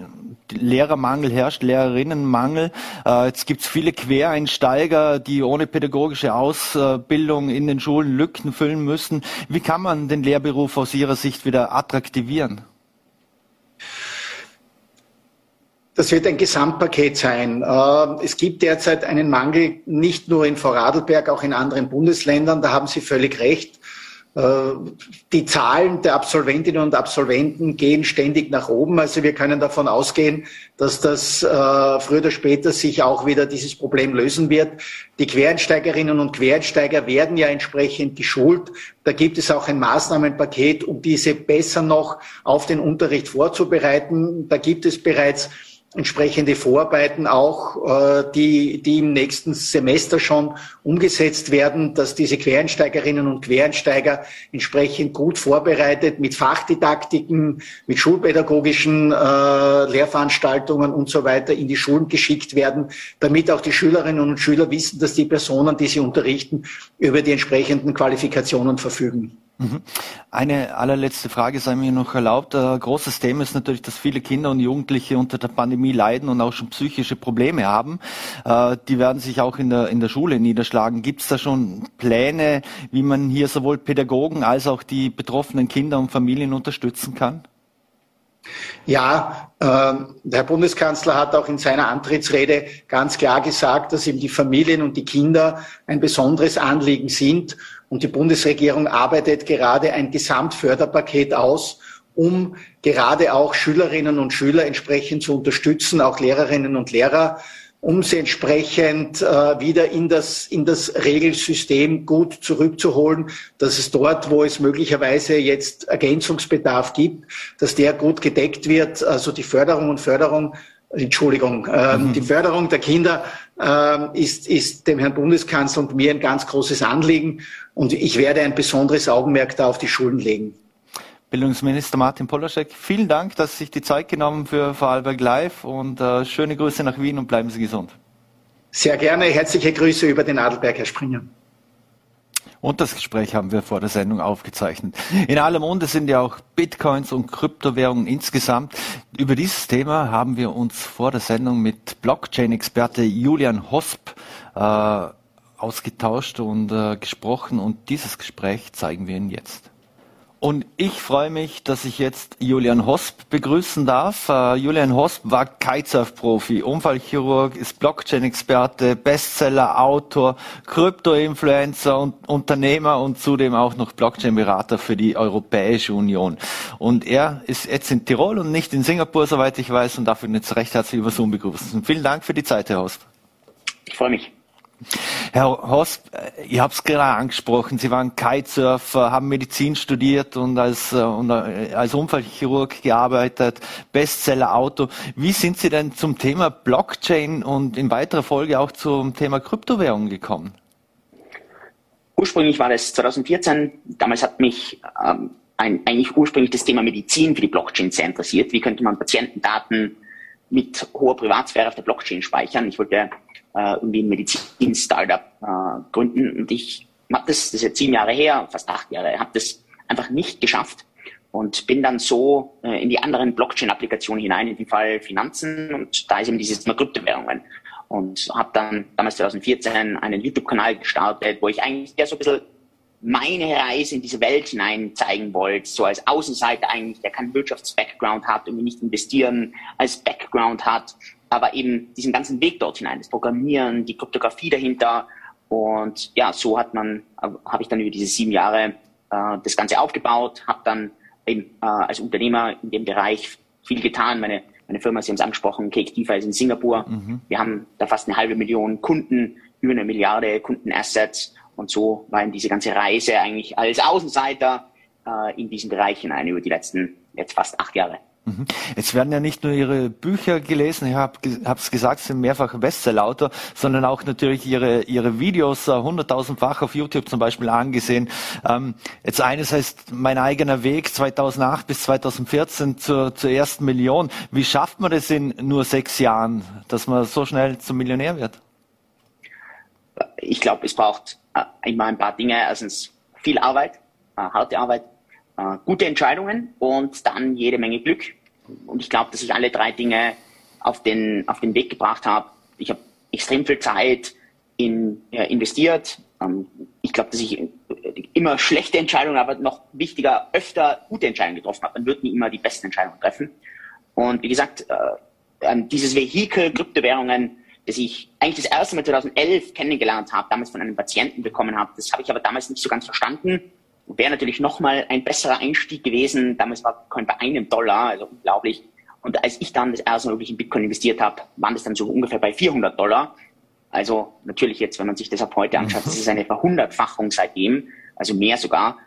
B: Lehrermangel herrscht, Lehrerinnenmangel. Äh, jetzt gibt es viele Quereinsteiger, die ohne pädagogische Ausbildung in den Schulen Lücken füllen müssen. Wie kann man den Lehrberuf aus Ihrer Sicht wieder attraktivieren?
D: Das wird ein Gesamtpaket sein. Äh, es gibt derzeit einen Mangel nicht nur in Vorarlberg, auch in anderen Bundesländern. Da haben Sie völlig recht. Äh, die Zahlen der Absolventinnen und Absolventen gehen ständig nach oben. Also wir können davon ausgehen, dass das äh, früher oder später sich auch wieder dieses Problem lösen wird. Die Quereinsteigerinnen und Quereinsteiger werden ja entsprechend geschult. Da gibt es auch ein Maßnahmenpaket, um diese besser noch auf den Unterricht vorzubereiten. Da gibt es bereits entsprechende Vorarbeiten auch, äh, die, die im nächsten Semester schon umgesetzt werden, dass diese Quereinsteigerinnen und Quereinsteiger entsprechend gut vorbereitet mit Fachdidaktiken, mit schulpädagogischen äh, Lehrveranstaltungen und so weiter in die Schulen geschickt werden, damit auch die Schülerinnen und Schüler wissen, dass die Personen, die sie unterrichten, über die entsprechenden Qualifikationen verfügen.
B: Mhm. Eine allerletzte Frage sei mir noch erlaubt. Ein großes Thema ist natürlich, dass viele Kinder und Jugendliche unter der Pandemie leiden und auch schon psychische Probleme haben. Äh, die werden sich auch in der, in der Schule niederschlagen. Gibt es da schon Pläne, wie man hier sowohl Pädagogen als auch die betroffenen Kinder und Familien unterstützen kann?
D: Ja, äh, der Herr Bundeskanzler hat auch in seiner Antrittsrede ganz klar gesagt, dass ihm die Familien und die Kinder ein besonderes Anliegen sind. Und die Bundesregierung arbeitet gerade ein Gesamtförderpaket aus, um gerade auch Schülerinnen und Schüler entsprechend zu unterstützen, auch Lehrerinnen und Lehrer, um sie entsprechend äh, wieder in das, in das Regelsystem gut zurückzuholen, dass es dort, wo es möglicherweise jetzt Ergänzungsbedarf gibt, dass der gut gedeckt wird. Also die Förderung und Förderung Entschuldigung, ähm, mhm. die Förderung der Kinder ähm, ist, ist dem Herrn Bundeskanzler und mir ein ganz großes Anliegen und ich werde ein besonderes Augenmerk da auf die Schulen legen.
B: Bildungsminister Martin Polaschek, vielen Dank, dass Sie sich die Zeit genommen für Vorarlberg Live und äh, schöne Grüße nach Wien und bleiben Sie gesund.
D: Sehr gerne. Herzliche Grüße über den Adelberg, Herr Springer.
B: Und das Gespräch haben wir vor der Sendung aufgezeichnet. In aller Munde sind ja auch Bitcoins und Kryptowährungen insgesamt. Über dieses Thema haben wir uns vor der Sendung mit Blockchain-Experte Julian Hosp äh, ausgetauscht und äh, gesprochen und dieses Gespräch zeigen wir Ihnen jetzt. Und ich freue mich, dass ich jetzt Julian Hosp begrüßen darf. Uh, Julian Hosp war Kitesurf-Profi, Unfallchirurg, ist Blockchain-Experte, Bestseller, Autor, Krypto-Influencer und Unternehmer und zudem auch noch Blockchain-Berater für die Europäische Union. Und er ist jetzt in Tirol und nicht in Singapur, soweit ich weiß, und darf ihn jetzt recht herzlich über Zoom begrüßen. Vielen Dank für die Zeit, Herr Hosp.
E: Ich freue mich.
B: Herr Horst, ihr habt es gerade angesprochen, Sie waren Kitesurfer, haben Medizin studiert und als, äh, und äh, als Unfallchirurg gearbeitet, Bestseller-Auto. Wie sind Sie denn zum Thema Blockchain und in weiterer Folge auch zum Thema Kryptowährung gekommen?
E: Ursprünglich war das 2014. Damals hat mich ähm, ein, eigentlich ursprünglich das Thema Medizin für die Blockchain sehr interessiert. Wie könnte man Patientendaten mit hoher Privatsphäre auf der Blockchain speichern? Ich wollte äh, irgendwie ein Medizin-Startup äh, gründen. Und ich habe das, das ist jetzt sieben Jahre her, fast acht Jahre, habe das einfach nicht geschafft und bin dann so äh, in die anderen Blockchain-Applikationen hinein, in dem Fall Finanzen und da ist eben dieses Thema Kryptowährungen. Und habe dann damals 2014 einen YouTube-Kanal gestartet, wo ich eigentlich ja so ein bisschen meine Reise in diese Welt hinein zeigen wollte, so als Außenseiter eigentlich, der keinen Wirtschafts-Background hat und nicht investieren als Background hat aber eben diesen ganzen Weg dort hinein, das Programmieren, die Kryptographie dahinter. Und ja, so hat man, habe ich dann über diese sieben Jahre äh, das Ganze aufgebaut, habe dann eben äh, als Unternehmer in dem Bereich viel getan. Meine, meine Firma, Sie haben es angesprochen, Cake DeFi ist in Singapur. Mhm. Wir haben da fast eine halbe Million Kunden, über eine Milliarde Kundenassets. Und so war eben diese ganze Reise eigentlich als Außenseiter äh, in diesen Bereich hinein über die letzten jetzt fast acht Jahre.
B: Mhm. Jetzt werden ja nicht nur Ihre Bücher gelesen, ich habe es gesagt, sind mehrfach Bestsellerautor, sondern auch natürlich Ihre, Ihre Videos äh, hunderttausendfach auf YouTube zum Beispiel angesehen. Ähm, jetzt eines heißt Mein eigener Weg 2008 bis 2014 zur, zur ersten Million. Wie schafft man das in nur sechs Jahren, dass man so schnell zum Millionär wird?
E: Ich glaube, es braucht äh, immer ein paar Dinge. Erstens viel Arbeit, äh, harte Arbeit, äh, gute Entscheidungen und dann jede Menge Glück. Und ich glaube, dass ich alle drei Dinge auf den, auf den Weg gebracht habe. Ich habe extrem viel Zeit in, ja, investiert. Ähm, ich glaube, dass ich immer schlechte Entscheidungen, aber noch wichtiger, öfter gute Entscheidungen getroffen habe. Man wird nie immer die besten Entscheidungen treffen. Und wie gesagt, äh, dieses Vehikel Kryptowährungen, das ich eigentlich das erste Mal 2011 kennengelernt habe, damals von einem Patienten bekommen habe, das habe ich aber damals nicht so ganz verstanden wäre natürlich nochmal ein besserer Einstieg gewesen. Damals war Bitcoin bei einem Dollar, also unglaublich. Und als ich dann das erste Mal wirklich in Bitcoin investiert habe, waren das dann so ungefähr bei 400 Dollar. Also natürlich jetzt, wenn man sich das ab heute anschaut, das ist eine Verhundertfachung seitdem, also mehr sogar.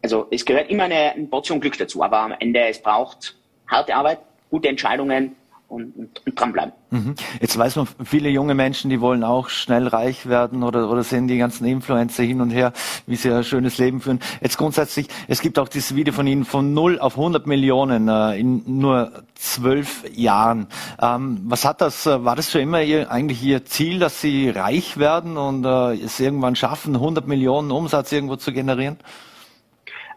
E: Also es gehört immer eine, eine Portion Glück dazu, aber am Ende es braucht harte Arbeit, gute Entscheidungen und, und, und dranbleiben.
B: Mhm. Jetzt weiß man, viele junge Menschen, die wollen auch schnell reich werden oder, oder sehen die ganzen Influencer hin und her, wie sie ein schönes Leben führen. Jetzt grundsätzlich, es gibt auch dieses Video von Ihnen von 0 auf 100 Millionen äh, in nur zwölf Jahren. Ähm, was hat das, äh, war das schon immer ihr, eigentlich Ihr Ziel, dass Sie reich werden und äh, es irgendwann schaffen, 100 Millionen Umsatz irgendwo zu generieren?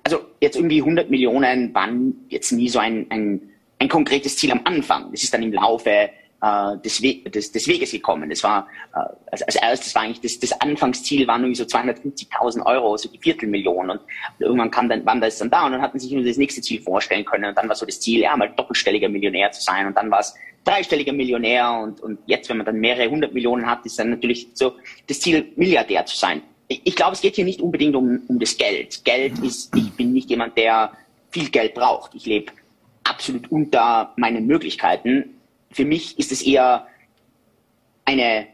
E: Also jetzt irgendwie 100 Millionen waren jetzt nie so ein, ein ein konkretes Ziel am Anfang. Das ist dann im Laufe äh, des, We des, des Weges gekommen. Das war äh, als, als erstes war eigentlich das, das Anfangsziel waren irgendwie so 250.000 Euro, so die Viertelmillion und irgendwann kam dann, wann das dann da und dann hatten sich nur das nächste Ziel vorstellen können und dann war so das Ziel, ja mal doppelstelliger Millionär zu sein und dann war es dreistelliger Millionär und, und jetzt, wenn man dann mehrere hundert Millionen hat, ist dann natürlich so das Ziel, Milliardär zu sein. Ich, ich glaube, es geht hier nicht unbedingt um, um das Geld. Geld ist, ich bin nicht jemand, der viel Geld braucht. Ich lebe absolut unter meinen Möglichkeiten. Für mich ist es eher eine,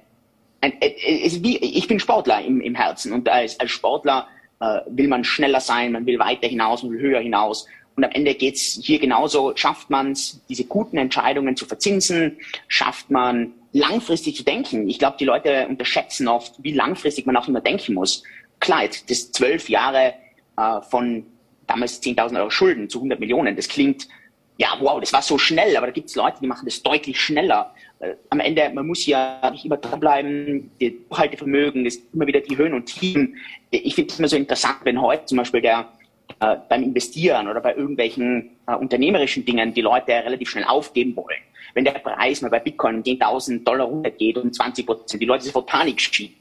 E: ein, äh, äh, wie, ich bin Sportler im, im Herzen und als, als Sportler äh, will man schneller sein, man will weiter hinaus, man will höher hinaus. Und am Ende geht's hier genauso, schafft man es, diese guten Entscheidungen zu verzinsen, schafft man langfristig zu denken. Ich glaube, die Leute unterschätzen oft, wie langfristig man auch immer denken muss. Klar, das zwölf Jahre äh, von damals 10.000 Euro Schulden zu 100 Millionen. Das klingt, ja, wow, das war so schnell, aber da gibt es Leute, die machen das deutlich schneller. Äh, am Ende, man muss ja nicht immer dranbleiben, die Buchhaltevermögen, ist immer wieder die Höhen und Tiefen. Ich finde es immer so interessant, wenn heute zum Beispiel der äh, beim Investieren oder bei irgendwelchen äh, unternehmerischen Dingen die Leute relativ schnell aufgeben wollen. Wenn der Preis mal bei Bitcoin um 10.000 Dollar runtergeht um 20 Prozent, die Leute sofort Panik schieben.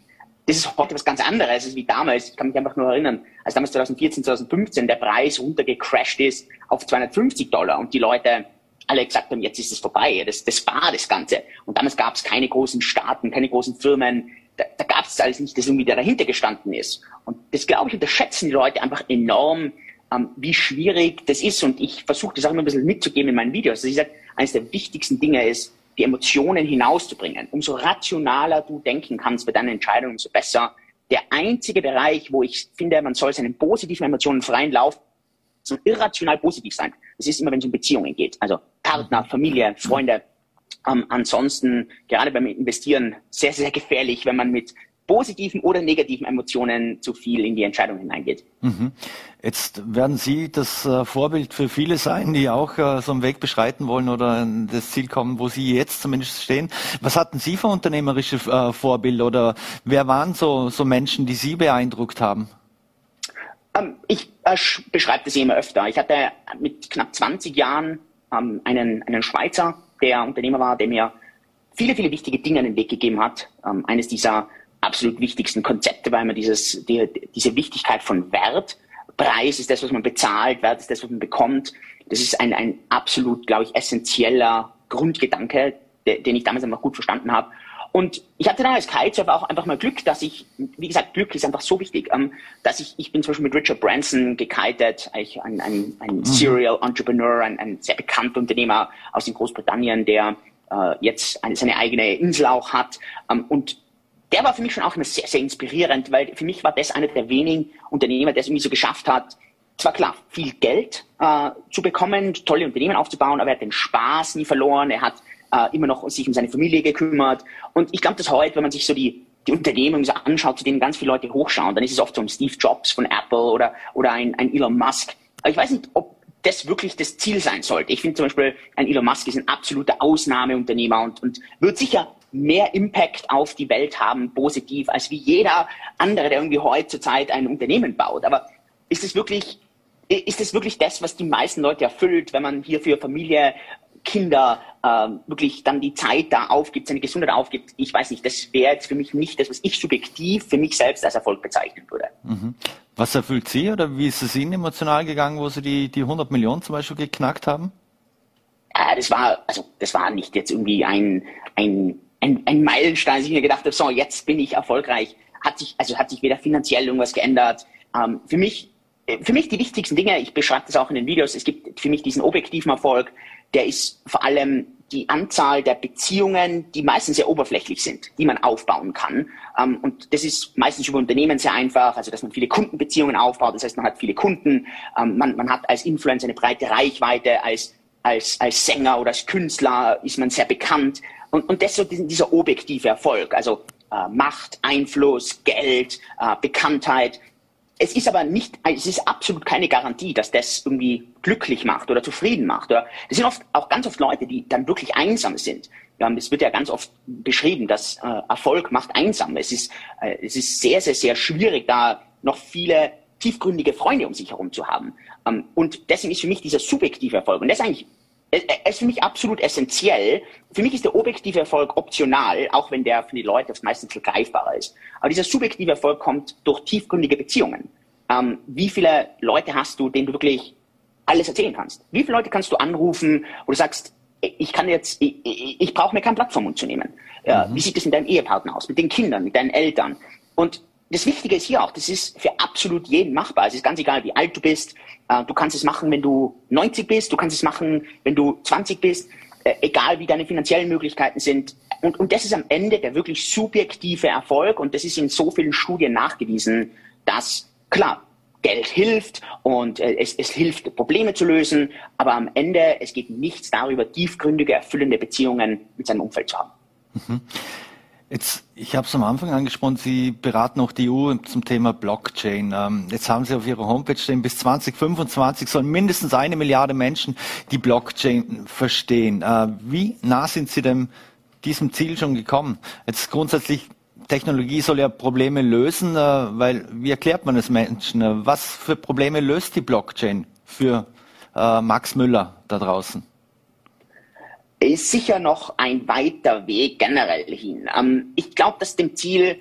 E: Das ist heute was ganz anderes als wie damals. Ich kann mich einfach nur erinnern, als damals 2014, 2015 der Preis runtergecrashed ist auf 250 Dollar und die Leute alle gesagt haben, jetzt ist es vorbei. Das, das war das Ganze. Und damals gab es keine großen Staaten, keine großen Firmen. Da, da gab es alles nicht, das irgendwie da dahinter gestanden ist. Und das, glaube ich, unterschätzen die Leute einfach enorm, ähm, wie schwierig das ist. Und ich versuche das auch immer ein bisschen mitzugeben in meinen Videos. Also ich sage, eines der wichtigsten Dinge ist, die Emotionen hinauszubringen. Umso rationaler du denken kannst bei deinen Entscheidungen, umso besser. Der einzige Bereich, wo ich finde, man soll seinen positiven Emotionen freien Lauf so irrational positiv sein. Das ist immer, wenn es um Beziehungen geht. Also Partner, Familie, Freunde. Ähm, ansonsten, gerade beim Investieren, sehr, sehr gefährlich, wenn man mit positiven oder negativen Emotionen zu viel in die Entscheidung hineingeht. Mhm.
B: Jetzt werden Sie das äh, Vorbild für viele sein, die auch äh, so einen Weg beschreiten wollen oder das Ziel kommen, wo Sie jetzt zumindest stehen. Was hatten Sie für unternehmerische äh, Vorbilder oder wer waren so, so Menschen, die Sie beeindruckt haben?
E: Ähm, ich beschreibe das immer öfter. Ich hatte mit knapp 20 Jahren ähm, einen, einen Schweizer, der Unternehmer war, der mir viele, viele wichtige Dinge an den Weg gegeben hat. Ähm, eines dieser absolut wichtigsten Konzepte war immer dieses, die, diese Wichtigkeit von Wert. Preis ist das, was man bezahlt, Wert ist das, was man bekommt. Das ist ein, ein absolut, glaube ich, essentieller Grundgedanke, de, den ich damals einfach gut verstanden habe. Und ich hatte dann als Kitesurfer auch einfach mal Glück, dass ich, wie gesagt, Glück ist einfach so wichtig, ähm, dass ich, ich bin zum Beispiel mit Richard Branson gekitet, eigentlich ein, ein, ein mhm. Serial Entrepreneur, ein, ein sehr bekannter Unternehmer aus in Großbritannien, der äh, jetzt eine, seine eigene Insel auch hat. Ähm, und der war für mich schon auch immer sehr, sehr inspirierend, weil für mich war das einer der wenigen Unternehmer, der es irgendwie so geschafft hat, zwar klar, viel Geld äh, zu bekommen, tolle Unternehmen aufzubauen, aber er hat den Spaß nie verloren, er hat äh, immer noch sich um seine Familie gekümmert. Und ich glaube, dass heute, wenn man sich so die, die Unternehmen so anschaut, zu denen ganz viele Leute hochschauen, dann ist es oft so ein Steve Jobs von Apple oder, oder ein, ein Elon Musk. Aber ich weiß nicht, ob das wirklich das Ziel sein sollte. Ich finde zum Beispiel, ein Elon Musk ist ein absoluter Ausnahmeunternehmer und, und wird sicher mehr Impact auf die Welt haben, positiv, als wie jeder andere, der irgendwie heutzutage ein Unternehmen baut. Aber ist es wirklich, ist es wirklich das, was die meisten Leute erfüllt, wenn man hier für Familie, Kinder ähm, wirklich dann die Zeit da aufgibt, seine Gesundheit aufgibt? Ich weiß nicht, das wäre jetzt für mich nicht das, was ich subjektiv für mich selbst als Erfolg bezeichnen würde.
B: Mhm. Was erfüllt Sie oder wie ist es Ihnen emotional gegangen, wo Sie die, die 100 Millionen zum Beispiel geknackt haben?
E: Äh, das war, also das war nicht jetzt irgendwie ein, ein ein, ein Meilenstein, dass ich mir gedacht habe, so, jetzt bin ich erfolgreich. Hat sich, also hat sich weder finanziell irgendwas geändert. Ähm, für mich, äh, für mich die wichtigsten Dinge, ich beschreibe das auch in den Videos, es gibt für mich diesen objektiven Erfolg, der ist vor allem die Anzahl der Beziehungen, die meistens sehr oberflächlich sind, die man aufbauen kann. Ähm, und das ist meistens über Unternehmen sehr einfach, also dass man viele Kundenbeziehungen aufbaut, das heißt, man hat viele Kunden, ähm, man, man hat als Influencer eine breite Reichweite, als, als, als Sänger oder als Künstler ist man sehr bekannt. Und, und das so dieser objektive Erfolg, also äh, Macht, Einfluss, Geld, äh, Bekanntheit. Es ist aber nicht, es ist absolut keine Garantie, dass das irgendwie glücklich macht oder zufrieden macht. Oder das sind oft auch ganz oft Leute, die dann wirklich einsam sind. Ja, es wird ja ganz oft beschrieben, dass äh, Erfolg macht einsam. Es ist, äh, es ist sehr, sehr, sehr schwierig, da noch viele tiefgründige Freunde um sich herum zu haben. Ähm, und deswegen ist für mich dieser subjektive Erfolg, und das ist eigentlich es ist für mich absolut essentiell. Für mich ist der objektive Erfolg optional, auch wenn der für die Leute meistens viel greifbarer ist. Aber dieser subjektive Erfolg kommt durch tiefgründige Beziehungen. Ähm, wie viele Leute hast du, denen du wirklich alles erzählen kannst? Wie viele Leute kannst du anrufen, wo du sagst, ich kann jetzt, ich, ich, ich brauche mir kein Blatt vom Mund zu nehmen. Mhm. Wie sieht es mit deinem Ehepartner aus, mit den Kindern, mit deinen Eltern? Und das Wichtige ist hier auch, das ist für absolut jeden machbar. Es ist ganz egal, wie alt du bist. Äh, du kannst es machen, wenn du 90 bist. Du kannst es machen, wenn du 20 bist. Äh, egal, wie deine finanziellen Möglichkeiten sind. Und, und das ist am Ende der wirklich subjektive Erfolg. Und das ist in so vielen Studien nachgewiesen, dass, klar, Geld hilft und äh, es, es hilft, Probleme zu lösen. Aber am Ende, es geht nichts darüber, tiefgründige, erfüllende Beziehungen mit seinem Umfeld zu haben. Mhm.
B: Jetzt, ich habe es am Anfang angesprochen, Sie beraten auch die EU zum Thema Blockchain. Ähm, jetzt haben Sie auf Ihrer Homepage stehen, bis 2025 sollen mindestens eine Milliarde Menschen die Blockchain verstehen. Äh, wie nah sind Sie dem diesem Ziel schon gekommen? Jetzt grundsätzlich Technologie soll ja Probleme lösen, äh, weil wie erklärt man es Menschen? Äh, was für Probleme löst die Blockchain für Max Müller da draußen?
E: Ist sicher noch ein weiter Weg generell hin. Ähm, ich glaube, dass dem Ziel,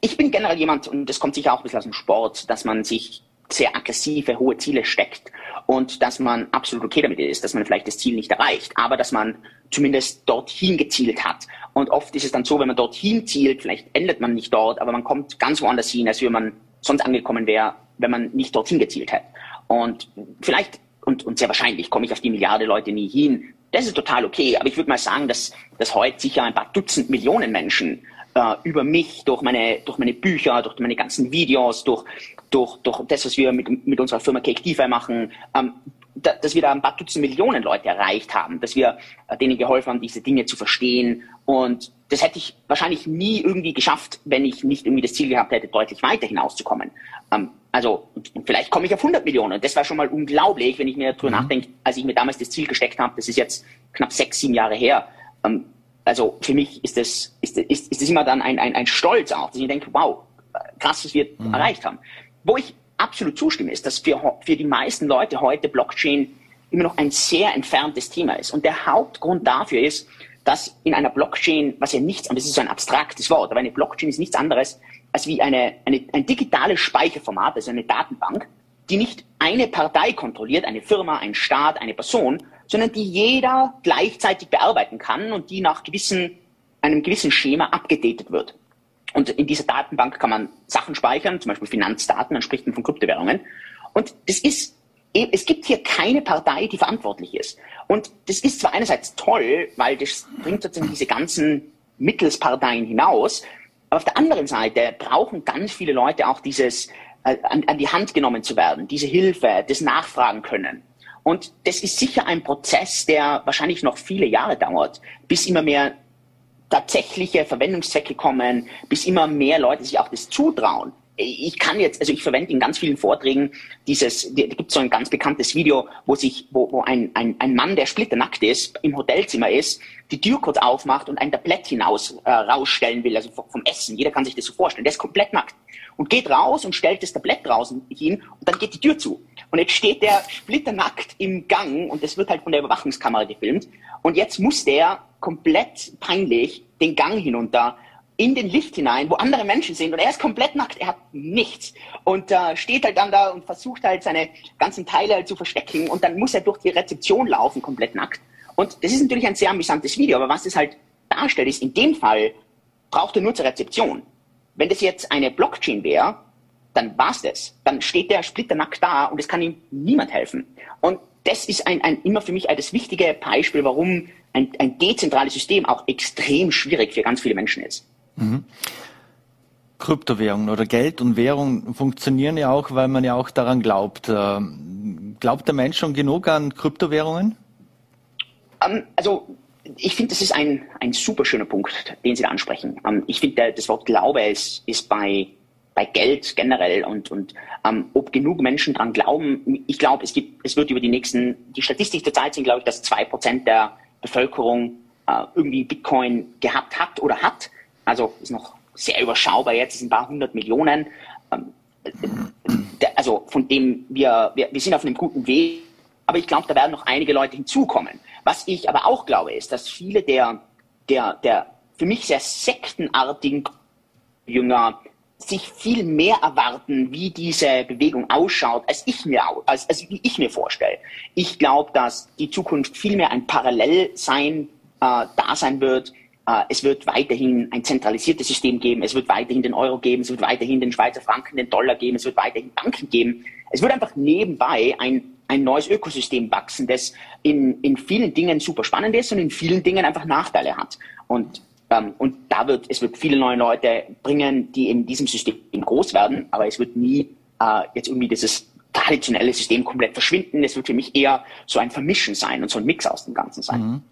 E: ich bin generell jemand, und das kommt sicher auch ein bisschen aus dem Sport, dass man sich sehr aggressive, hohe Ziele steckt und dass man absolut okay damit ist, dass man vielleicht das Ziel nicht erreicht, aber dass man zumindest dorthin gezielt hat. Und oft ist es dann so, wenn man dorthin zielt, vielleicht endet man nicht dort, aber man kommt ganz woanders hin, als wenn man sonst angekommen wäre, wenn man nicht dorthin gezielt hätte. Und vielleicht und, und sehr wahrscheinlich komme ich auf die Milliarde Leute nie hin, das ist total okay. Aber ich würde mal sagen, dass, dass heute sicher ein paar Dutzend Millionen Menschen äh, über mich, durch meine, durch meine Bücher, durch meine ganzen Videos, durch, durch, durch das, was wir mit, mit unserer Firma Cake DeFi machen, ähm, da, dass wir da ein paar Dutzend Millionen Leute erreicht haben, dass wir äh, denen geholfen haben, diese Dinge zu verstehen. Und das hätte ich wahrscheinlich nie irgendwie geschafft, wenn ich nicht irgendwie das Ziel gehabt hätte, deutlich weiter hinauszukommen. Ähm, also und, und vielleicht komme ich auf 100 Millionen. Das war schon mal unglaublich, wenn ich mir darüber mhm. nachdenke, als ich mir damals das Ziel gesteckt habe. Das ist jetzt knapp sechs, sieben Jahre her. Ähm, also für mich ist das, ist, ist, ist das immer dann ein, ein, ein Stolz auch, dass ich denke, wow, krass, was wir mhm. erreicht haben. Wo ich absolut zustimme, ist, dass für, für die meisten Leute heute Blockchain immer noch ein sehr entferntes Thema ist. Und der Hauptgrund dafür ist, dass in einer Blockchain, was ja nichts, und das ist so ein abstraktes Wort, aber eine Blockchain ist nichts anderes als wie eine, eine, ein digitales Speicherformat, also eine Datenbank, die nicht eine Partei kontrolliert, eine Firma, ein Staat, eine Person, sondern die jeder gleichzeitig bearbeiten kann und die nach gewissen, einem gewissen Schema abgedatet wird. Und in dieser Datenbank kann man Sachen speichern, zum Beispiel Finanzdaten, dann spricht man von Kryptowährungen. Und das ist, es gibt hier keine Partei, die verantwortlich ist. Und das ist zwar einerseits toll, weil das bringt sozusagen diese ganzen Mittelsparteien hinaus, aber auf der anderen Seite brauchen ganz viele Leute auch dieses, äh, an, an die Hand genommen zu werden, diese Hilfe, das Nachfragen können. Und das ist sicher ein Prozess, der wahrscheinlich noch viele Jahre dauert, bis immer mehr tatsächliche Verwendungszwecke kommen, bis immer mehr Leute sich auch das zutrauen. Ich kann jetzt, also ich verwende in ganz vielen Vorträgen dieses, da gibt es so ein ganz bekanntes Video, wo sich, wo, wo ein, ein, ein Mann, der splitternackt ist, im Hotelzimmer ist, die Tür kurz aufmacht und ein Tablett hinaus äh, rausstellen will, also vom Essen. Jeder kann sich das so vorstellen. Der ist komplett nackt und geht raus und stellt das Tablett draußen hin und dann geht die Tür zu. Und jetzt steht der splitternackt im Gang und das wird halt von der Überwachungskamera gefilmt. Und jetzt muss der komplett peinlich den Gang hinunter in den Lift hinein, wo andere Menschen sind und er ist komplett nackt, er hat nichts und äh, steht halt dann da und versucht halt seine ganzen Teile halt zu verstecken und dann muss er durch die Rezeption laufen, komplett nackt. Und das ist natürlich ein sehr amüsantes Video, aber was das halt darstellt, ist, in dem Fall braucht er nur zur Rezeption. Wenn das jetzt eine Blockchain wäre, dann war's das. Dann steht der splitternackt da und es kann ihm niemand helfen. Und das ist ein, ein immer für mich das wichtige Beispiel, warum ein, ein dezentrales System auch extrem schwierig für ganz viele Menschen ist. Mhm.
B: Kryptowährungen oder Geld und Währung funktionieren ja auch, weil man ja auch daran glaubt. Ähm, glaubt der Mensch schon genug an Kryptowährungen?
E: Um, ähm, also ich finde, das ist ein, ein super schöner Punkt, den Sie da ansprechen. Um, ähm, ich finde, das Wort Glaube ist, ist bei bei Geld generell und, und ähm, ob genug Menschen dran glauben. Ich glaube, es gibt, es wird über die nächsten, die Statistik der Zeit sind, glaube ich, dass zwei Prozent der Bevölkerung äh, irgendwie Bitcoin gehabt hat oder hat. Also ist noch sehr überschaubar jetzt, es sind ein paar hundert Millionen. Ähm, der, also von dem wir, wir, wir sind auf einem guten Weg, aber ich glaube, da werden noch einige Leute hinzukommen. Was ich aber auch glaube, ist, dass viele der, der, der für mich sehr sektenartigen Jünger sich viel mehr erwarten, wie diese Bewegung ausschaut, als ich mir, als, als wie ich mir vorstelle. Ich glaube, dass die Zukunft viel mehr ein Parallelsein äh, da sein wird. Äh, es wird weiterhin ein zentralisiertes System geben. Es wird weiterhin den Euro geben. Es wird weiterhin den Schweizer Franken, den Dollar geben. Es wird weiterhin Banken geben. Es wird einfach nebenbei ein, ein neues Ökosystem wachsen, das in, in vielen Dingen super spannend ist und in vielen Dingen einfach Nachteile hat. Und ähm, und da wird, es wird viele neue Leute bringen, die in diesem System groß werden, aber es wird nie äh, jetzt irgendwie dieses traditionelle System komplett verschwinden. Es wird für mich eher so ein Vermischen sein und so ein Mix aus dem Ganzen sein. Mhm.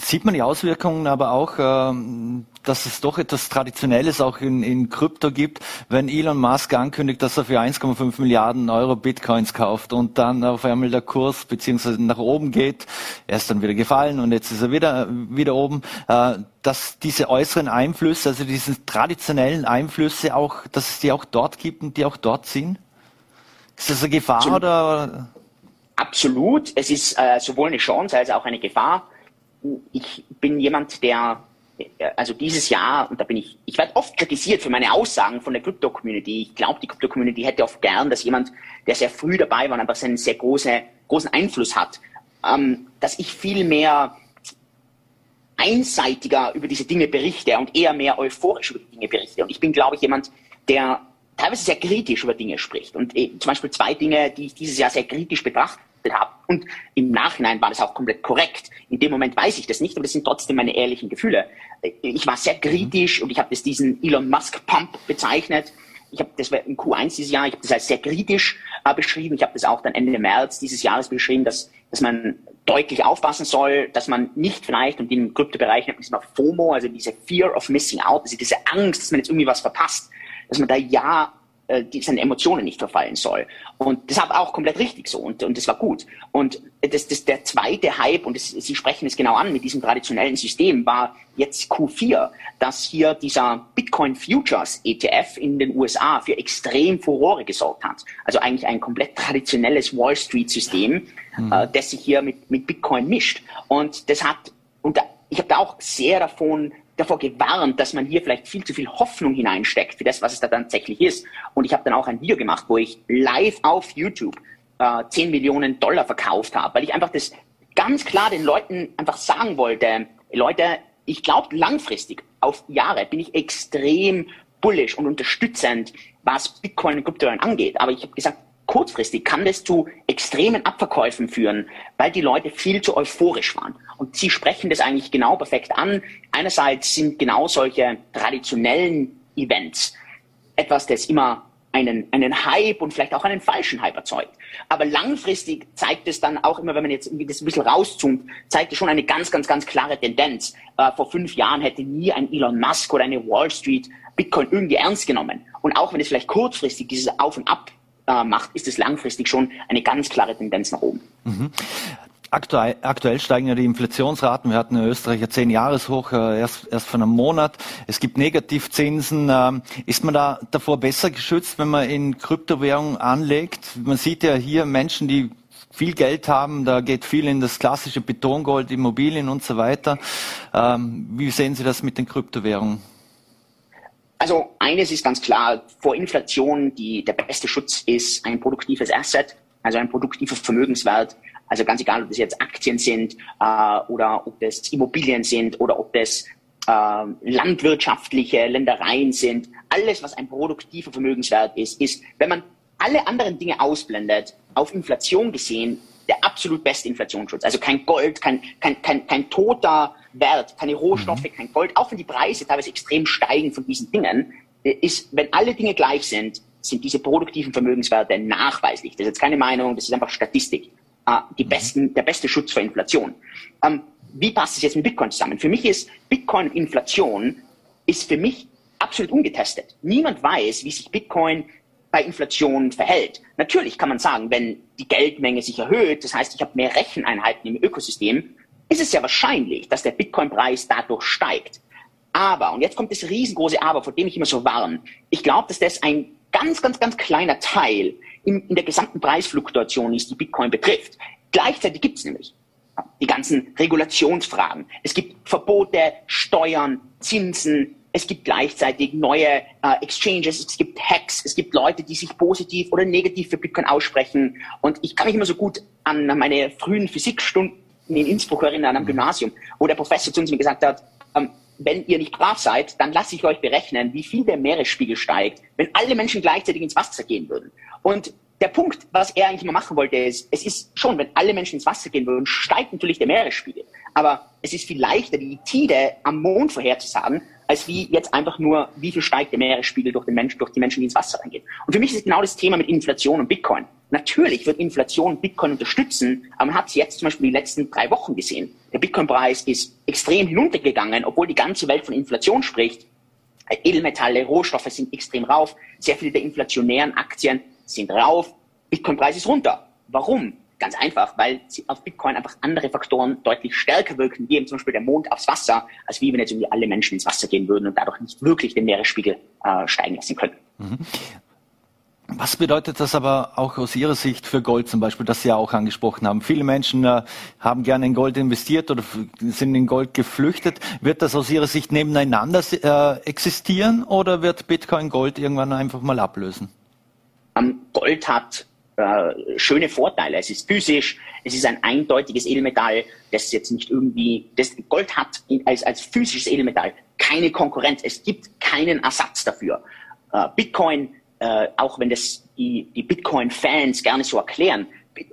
B: Sieht man die Auswirkungen aber auch, ähm, dass es doch etwas Traditionelles auch in, in Krypto gibt, wenn Elon Musk ankündigt, dass er für 1,5 Milliarden Euro Bitcoins kauft und dann auf einmal der Kurs beziehungsweise nach oben geht, er ist dann wieder gefallen und jetzt ist er wieder, wieder oben, äh, dass diese äußeren Einflüsse, also diese traditionellen Einflüsse auch, dass es die auch dort gibt und die auch dort sind? Ist das eine Gefahr Absolut. oder?
E: Absolut. Es ist äh, sowohl eine Chance als auch eine Gefahr. Ich bin jemand, der also dieses Jahr, und da bin ich, ich werde oft kritisiert für meine Aussagen von der Crypto-Community. Ich glaube, die Crypto-Community hätte oft gern, dass jemand, der sehr früh dabei war, aber einen sehr große, großen Einfluss hat, ähm, dass ich viel mehr einseitiger über diese Dinge berichte und eher mehr euphorisch über die Dinge berichte. Und ich bin, glaube ich, jemand, der teilweise sehr kritisch über Dinge spricht. Und äh, zum Beispiel zwei Dinge, die ich dieses Jahr sehr kritisch betrachte habe. Und im Nachhinein war das auch komplett korrekt. In dem Moment weiß ich das nicht, aber das sind trotzdem meine ehrlichen Gefühle. Ich war sehr kritisch und ich habe das diesen Elon Musk Pump bezeichnet. Ich habe das im Q1 dieses Jahr, ich habe das als sehr kritisch äh, beschrieben. Ich habe das auch dann Ende März dieses Jahres beschrieben, dass, dass man deutlich aufpassen soll, dass man nicht vielleicht, und im Kryptobereich nennt man es mal FOMO, also diese Fear of Missing Out, also diese Angst, dass man jetzt irgendwie was verpasst, dass man da ja äh, die, seine Emotionen nicht verfallen soll. Und das war auch komplett richtig so und, und das war gut. Und das, das, der zweite Hype, und das, Sie sprechen es genau an mit diesem traditionellen System, war jetzt Q4, dass hier dieser Bitcoin Futures ETF in den USA für extrem Furore gesorgt hat. Also eigentlich ein komplett traditionelles Wall Street System, mhm. äh, das sich hier mit, mit Bitcoin mischt. Und das hat, und ich habe da auch sehr davon davor gewarnt, dass man hier vielleicht viel zu viel Hoffnung hineinsteckt für das, was es da tatsächlich ist. Und ich habe dann auch ein Video gemacht, wo ich live auf YouTube äh, 10 Millionen Dollar verkauft habe, weil ich einfach das ganz klar den Leuten einfach sagen wollte, Leute, ich glaube langfristig, auf Jahre, bin ich extrem bullish und unterstützend, was Bitcoin und Kryptowährungen angeht. Aber ich habe gesagt, kurzfristig kann das zu extremen Abverkäufen führen, weil die Leute viel zu euphorisch waren. Und Sie sprechen das eigentlich genau perfekt an. Einerseits sind genau solche traditionellen Events etwas, das immer einen, einen Hype und vielleicht auch einen falschen Hype erzeugt. Aber langfristig zeigt es dann auch immer, wenn man jetzt irgendwie das ein bisschen rauszoomt, zeigt es schon eine ganz, ganz, ganz klare Tendenz. Äh, vor fünf Jahren hätte nie ein Elon Musk oder eine Wall Street Bitcoin irgendwie ernst genommen. Und auch wenn es vielleicht kurzfristig dieses Auf und Ab äh, macht, ist es langfristig schon eine ganz klare Tendenz nach oben. Mhm.
B: Aktuell, aktuell steigen ja die Inflationsraten. Wir hatten in Österreich ja zehn Jahreshoch äh, erst, erst von einem Monat. Es gibt Negativzinsen. Ähm, ist man da davor besser geschützt, wenn man in Kryptowährungen anlegt? Man sieht ja hier Menschen, die viel Geld haben, da geht viel in das klassische Betongold, Immobilien und so weiter. Ähm, wie sehen Sie das mit den Kryptowährungen?
E: Also eines ist ganz klar, vor Inflation die, der beste Schutz ist ein produktives Asset, also ein produktiver Vermögenswert. Also ganz egal, ob das jetzt Aktien sind äh, oder ob das Immobilien sind oder ob das äh, landwirtschaftliche Ländereien sind. Alles, was ein produktiver Vermögenswert ist, ist, wenn man alle anderen Dinge ausblendet, auf Inflation gesehen, der absolut beste Inflationsschutz. Also kein Gold, kein, kein, kein, kein toter Wert, keine Rohstoffe, kein Gold, auch wenn die Preise teilweise extrem steigen von diesen Dingen, äh, ist, wenn alle Dinge gleich sind, sind diese produktiven Vermögenswerte nachweislich. Das ist jetzt keine Meinung, das ist einfach Statistik. Äh, die mhm. besten, der beste Schutz vor Inflation. Ähm, wie passt es jetzt mit Bitcoin zusammen? Für mich ist Bitcoin Inflation ist für mich absolut ungetestet. Niemand weiß, wie sich Bitcoin bei Inflation verhält. Natürlich kann man sagen, wenn die Geldmenge sich erhöht, das heißt, ich habe mehr Recheneinheiten im Ökosystem, ist es sehr wahrscheinlich, dass der Bitcoin-Preis dadurch steigt. Aber, und jetzt kommt das riesengroße Aber, vor dem ich immer so warne, ich glaube, dass das ein ganz, ganz, ganz kleiner Teil in, in der gesamten Preisfluktuation ist, die Bitcoin betrifft. Gleichzeitig gibt es nämlich die ganzen Regulationsfragen. Es gibt Verbote, Steuern, Zinsen, es gibt gleichzeitig neue äh, Exchanges, es gibt Hacks, es gibt Leute, die sich positiv oder negativ für Bitcoin aussprechen. Und ich kann mich immer so gut an meine frühen Physikstunden in Innsbruck erinnern, am mhm. Gymnasium, wo der Professor zu uns gesagt hat, ähm, wenn ihr nicht brav seid, dann lasse ich euch berechnen, wie viel der Meeresspiegel steigt, wenn alle Menschen gleichzeitig ins Wasser gehen würden. Und der Punkt, was er eigentlich immer machen wollte, ist, es ist schon, wenn alle Menschen ins Wasser gehen würden, steigt natürlich der Meeresspiegel. Aber es ist viel leichter, die Tide am Mond vorherzusagen, als wie jetzt einfach nur, wie viel steigt der Meeresspiegel durch, den Mensch, durch die Menschen, die ins Wasser reingehen. Und für mich ist genau das Thema mit Inflation und Bitcoin. Natürlich wird Inflation Bitcoin unterstützen, aber man hat es jetzt zum Beispiel die letzten drei Wochen gesehen. Der Bitcoin-Preis ist extrem hinuntergegangen, obwohl die ganze Welt von Inflation spricht. Edelmetalle, Rohstoffe sind extrem rauf. Sehr viele der inflationären Aktien sind rauf. Bitcoin-Preis ist runter. Warum? Ganz einfach, weil auf Bitcoin einfach andere Faktoren deutlich stärker wirken, wie eben zum Beispiel der Mond aufs Wasser, als wie wenn jetzt irgendwie alle Menschen ins Wasser gehen würden und dadurch nicht wirklich den Meeresspiegel äh, steigen lassen können. Mhm.
B: Was bedeutet das aber auch aus Ihrer Sicht für Gold zum Beispiel, das Sie ja auch angesprochen haben? Viele Menschen äh, haben gerne in Gold investiert oder sind in Gold geflüchtet. Wird das aus Ihrer Sicht nebeneinander äh, existieren oder wird Bitcoin Gold irgendwann einfach mal ablösen?
E: Um, Gold hat äh, schöne Vorteile. Es ist physisch, es ist ein eindeutiges Edelmetall, das jetzt nicht irgendwie, das Gold hat als, als physisches Edelmetall keine Konkurrenz. Es gibt keinen Ersatz dafür. Äh, Bitcoin, äh, auch wenn das die, die Bitcoin-Fans gerne so erklären,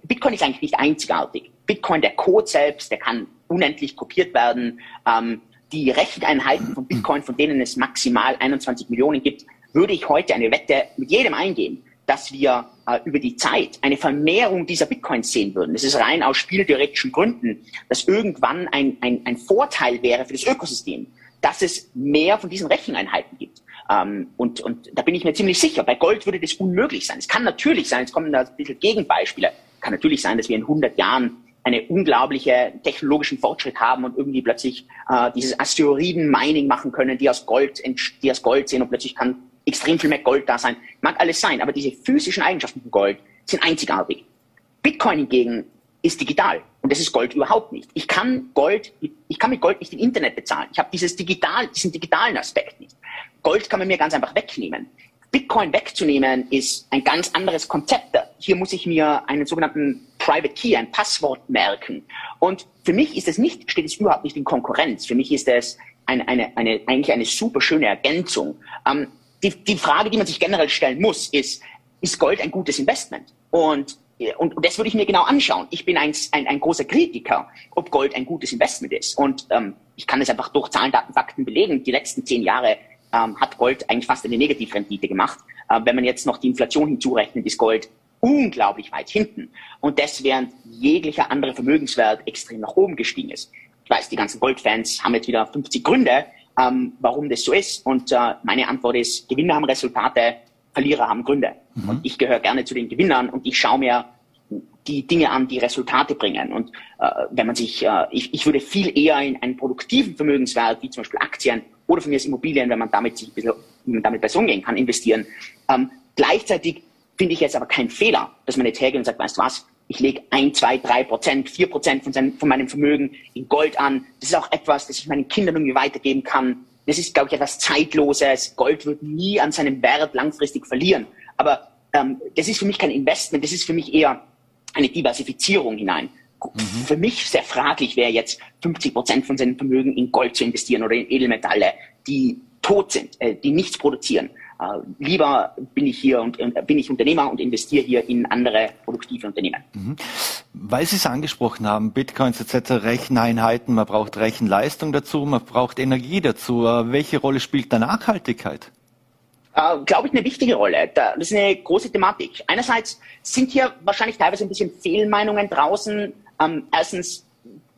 E: Bitcoin ist eigentlich nicht einzigartig. Bitcoin, der Code selbst, der kann unendlich kopiert werden. Ähm, die Recheneinheiten von Bitcoin, von denen es maximal 21 Millionen gibt, würde ich heute eine Wette mit jedem eingehen, dass wir äh, über die Zeit eine Vermehrung dieser Bitcoins sehen würden. Es ist rein aus spieltheoretischen Gründen, dass irgendwann ein, ein, ein Vorteil wäre für das Ökosystem, dass es mehr von diesen Recheneinheiten gibt. Ähm, und, und da bin ich mir ziemlich sicher, bei Gold würde das unmöglich sein. Es kann natürlich sein, es kommen da ein bisschen Gegenbeispiele, kann natürlich sein, dass wir in 100 Jahren einen unglaublichen technologischen Fortschritt haben und irgendwie plötzlich äh, dieses Asteroiden-Mining machen können, die aus Gold, die aus Gold sehen und plötzlich kann extrem viel mehr Gold da sein. Mag alles sein, aber diese physischen Eigenschaften von Gold sind einzigartig. Bitcoin hingegen ist digital und das ist Gold überhaupt nicht. Ich kann Gold, ich kann mit Gold nicht im Internet bezahlen. Ich habe dieses digital, diesen digitalen Aspekt nicht. Gold kann man mir ganz einfach wegnehmen. Bitcoin wegzunehmen ist ein ganz anderes Konzept. Hier muss ich mir einen sogenannten Private Key, ein Passwort merken. Und für mich ist es nicht, steht es überhaupt nicht in Konkurrenz. Für mich ist es eine, eine, eine, eigentlich eine super schöne Ergänzung. Ähm, die, die Frage, die man sich generell stellen muss, ist, ist Gold ein gutes Investment? Und, und, und das würde ich mir genau anschauen. Ich bin ein, ein, ein großer Kritiker, ob Gold ein gutes Investment ist. Und ähm, ich kann es einfach durch Zahlen, Daten, Fakten belegen. Die letzten zehn Jahre ähm, hat Gold eigentlich fast eine Negativrendite gemacht. Äh, wenn man jetzt noch die Inflation hinzurechnet, ist Gold unglaublich weit hinten. Und das während jeglicher andere Vermögenswert extrem nach oben gestiegen ist. Ich weiß, die ganzen Goldfans haben jetzt wieder 50 Gründe, ähm, warum das so ist. Und äh, meine Antwort ist, Gewinner haben Resultate, Verlierer haben Gründe. Mhm. Und ich gehöre gerne zu den Gewinnern und ich schaue mir die Dinge an, die Resultate bringen. Und äh, wenn man sich, äh, ich, ich würde viel eher in einen produktiven Vermögenswert, wie zum Beispiel Aktien oder von mir als Immobilien, wenn man damit sich ein bisschen, wenn man damit besser umgehen kann, investieren. Ähm, gleichzeitig finde ich jetzt aber keinen Fehler, dass man jetzt hergeht und sagt, weißt du was, ich lege ein, zwei, drei Prozent, vier Prozent von, seinem, von meinem Vermögen in Gold an. Das ist auch etwas, das ich meinen Kindern irgendwie weitergeben kann. Das ist, glaube ich, etwas Zeitloses. Gold wird nie an seinem Wert langfristig verlieren. Aber ähm, das ist für mich kein Investment, das ist für mich eher eine Diversifizierung hinein. Mhm. Für mich sehr fraglich wäre jetzt 50 Prozent von seinem Vermögen in Gold zu investieren oder in Edelmetalle, die tot sind, äh, die nichts produzieren. Äh, lieber bin ich hier und äh, bin ich Unternehmer und investiere hier in andere produktive Unternehmen. Mhm.
B: Weil Sie es angesprochen haben, Bitcoins etc., Recheneinheiten, man braucht Rechenleistung dazu, man braucht Energie dazu. Äh, welche Rolle spielt da Nachhaltigkeit?
E: Äh, Glaube ich, eine wichtige Rolle. Das ist eine große Thematik. Einerseits sind hier wahrscheinlich teilweise ein bisschen Fehlmeinungen draußen. Ähm, erstens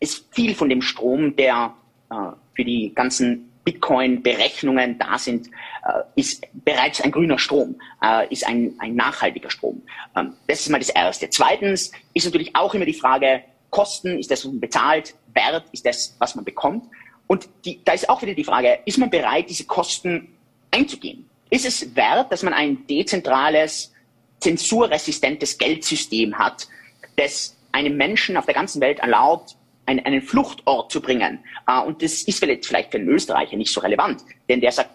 E: ist viel von dem Strom, der äh, für die ganzen Bitcoin-Berechnungen da sind, äh, ist bereits ein grüner Strom, äh, ist ein, ein nachhaltiger Strom. Ähm, das ist mal das Erste. Zweitens ist natürlich auch immer die Frage, Kosten, ist das, was man bezahlt, Wert, ist das, was man bekommt? Und die, da ist auch wieder die Frage, ist man bereit, diese Kosten einzugehen? Ist es wert, dass man ein dezentrales, zensurresistentes Geldsystem hat, das einem Menschen auf der ganzen Welt erlaubt, einen, einen Fluchtort zu bringen. Äh, und das ist vielleicht, für einen Österreicher nicht so relevant, denn der sagt,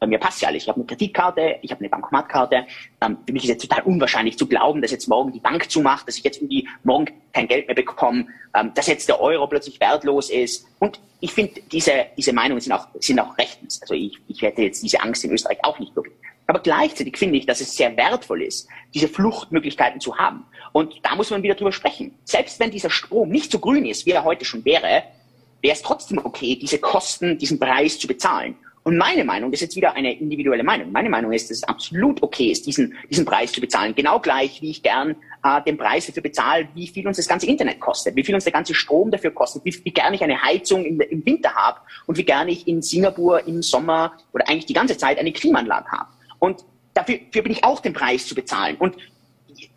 E: bei mir passt ja alles. Ich habe eine Kreditkarte, ich habe eine Bankomatkarte. Ähm, für mich ist jetzt total unwahrscheinlich zu glauben, dass jetzt morgen die Bank zumacht, dass ich jetzt irgendwie morgen kein Geld mehr bekomme, ähm, dass jetzt der Euro plötzlich wertlos ist. Und ich finde, diese, diese Meinungen sind auch, sind auch rechtens. Also ich, ich hätte jetzt diese Angst in Österreich auch nicht wirklich. Aber gleichzeitig finde ich, dass es sehr wertvoll ist, diese Fluchtmöglichkeiten zu haben. Und da muss man wieder drüber sprechen. Selbst wenn dieser Strom nicht so grün ist, wie er heute schon wäre, wäre es trotzdem okay, diese Kosten, diesen Preis zu bezahlen. Und meine Meinung, das ist jetzt wieder eine individuelle Meinung, meine Meinung ist, dass es absolut okay ist, diesen, diesen Preis zu bezahlen. Genau gleich, wie ich gern äh, den Preis dafür bezahle, wie viel uns das ganze Internet kostet, wie viel uns der ganze Strom dafür kostet, wie, wie gern ich eine Heizung im, im Winter habe und wie gern ich in Singapur im Sommer oder eigentlich die ganze Zeit eine Klimaanlage habe. Und dafür, dafür bin ich auch den Preis zu bezahlen. Und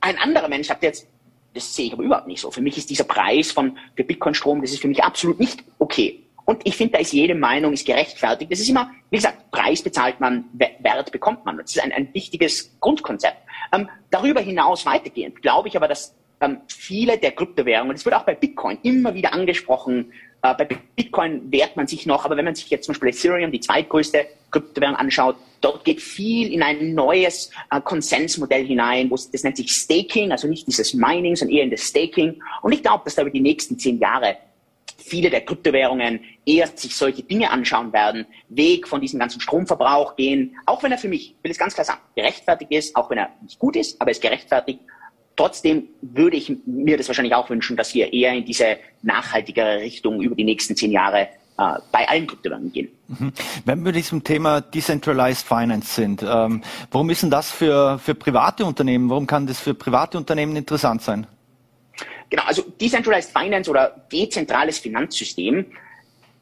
E: ein anderer Mensch sagt jetzt, das sehe ich aber überhaupt nicht so. Für mich ist dieser Preis von für Bitcoin-Strom, das ist für mich absolut nicht okay. Und ich finde, da ist jede Meinung ist gerechtfertigt. Das ist immer, wie gesagt, Preis bezahlt man, Wert bekommt man. Das ist ein, ein wichtiges Grundkonzept. Ähm, darüber hinaus weitergehend glaube ich aber, dass ähm, viele der Kryptowährungen, das wird auch bei Bitcoin immer wieder angesprochen, äh, bei Bitcoin wehrt man sich noch, aber wenn man sich jetzt zum Beispiel Ethereum, die zweitgrößte Kryptowährung anschaut, dort geht viel in ein neues äh, Konsensmodell hinein, wo das nennt sich Staking, also nicht dieses Mining, sondern eher in das Staking. Und ich glaube, dass da über die nächsten zehn Jahre viele der Kryptowährungen eher sich solche Dinge anschauen werden, Weg von diesem ganzen Stromverbrauch gehen, auch wenn er für mich, will es ganz klar sagen, gerechtfertigt ist, auch wenn er nicht gut ist, aber er ist gerechtfertigt. Trotzdem würde ich mir das wahrscheinlich auch wünschen, dass wir eher in diese nachhaltigere Richtung über die nächsten zehn Jahre äh, bei allen Kryptowährungen gehen.
B: Mhm. Wenn wir diesem Thema Decentralized Finance sind, ähm, warum ist denn das für, für private Unternehmen, warum kann das für private Unternehmen interessant sein?
E: Genau, also Decentralized Finance oder dezentrales Finanzsystem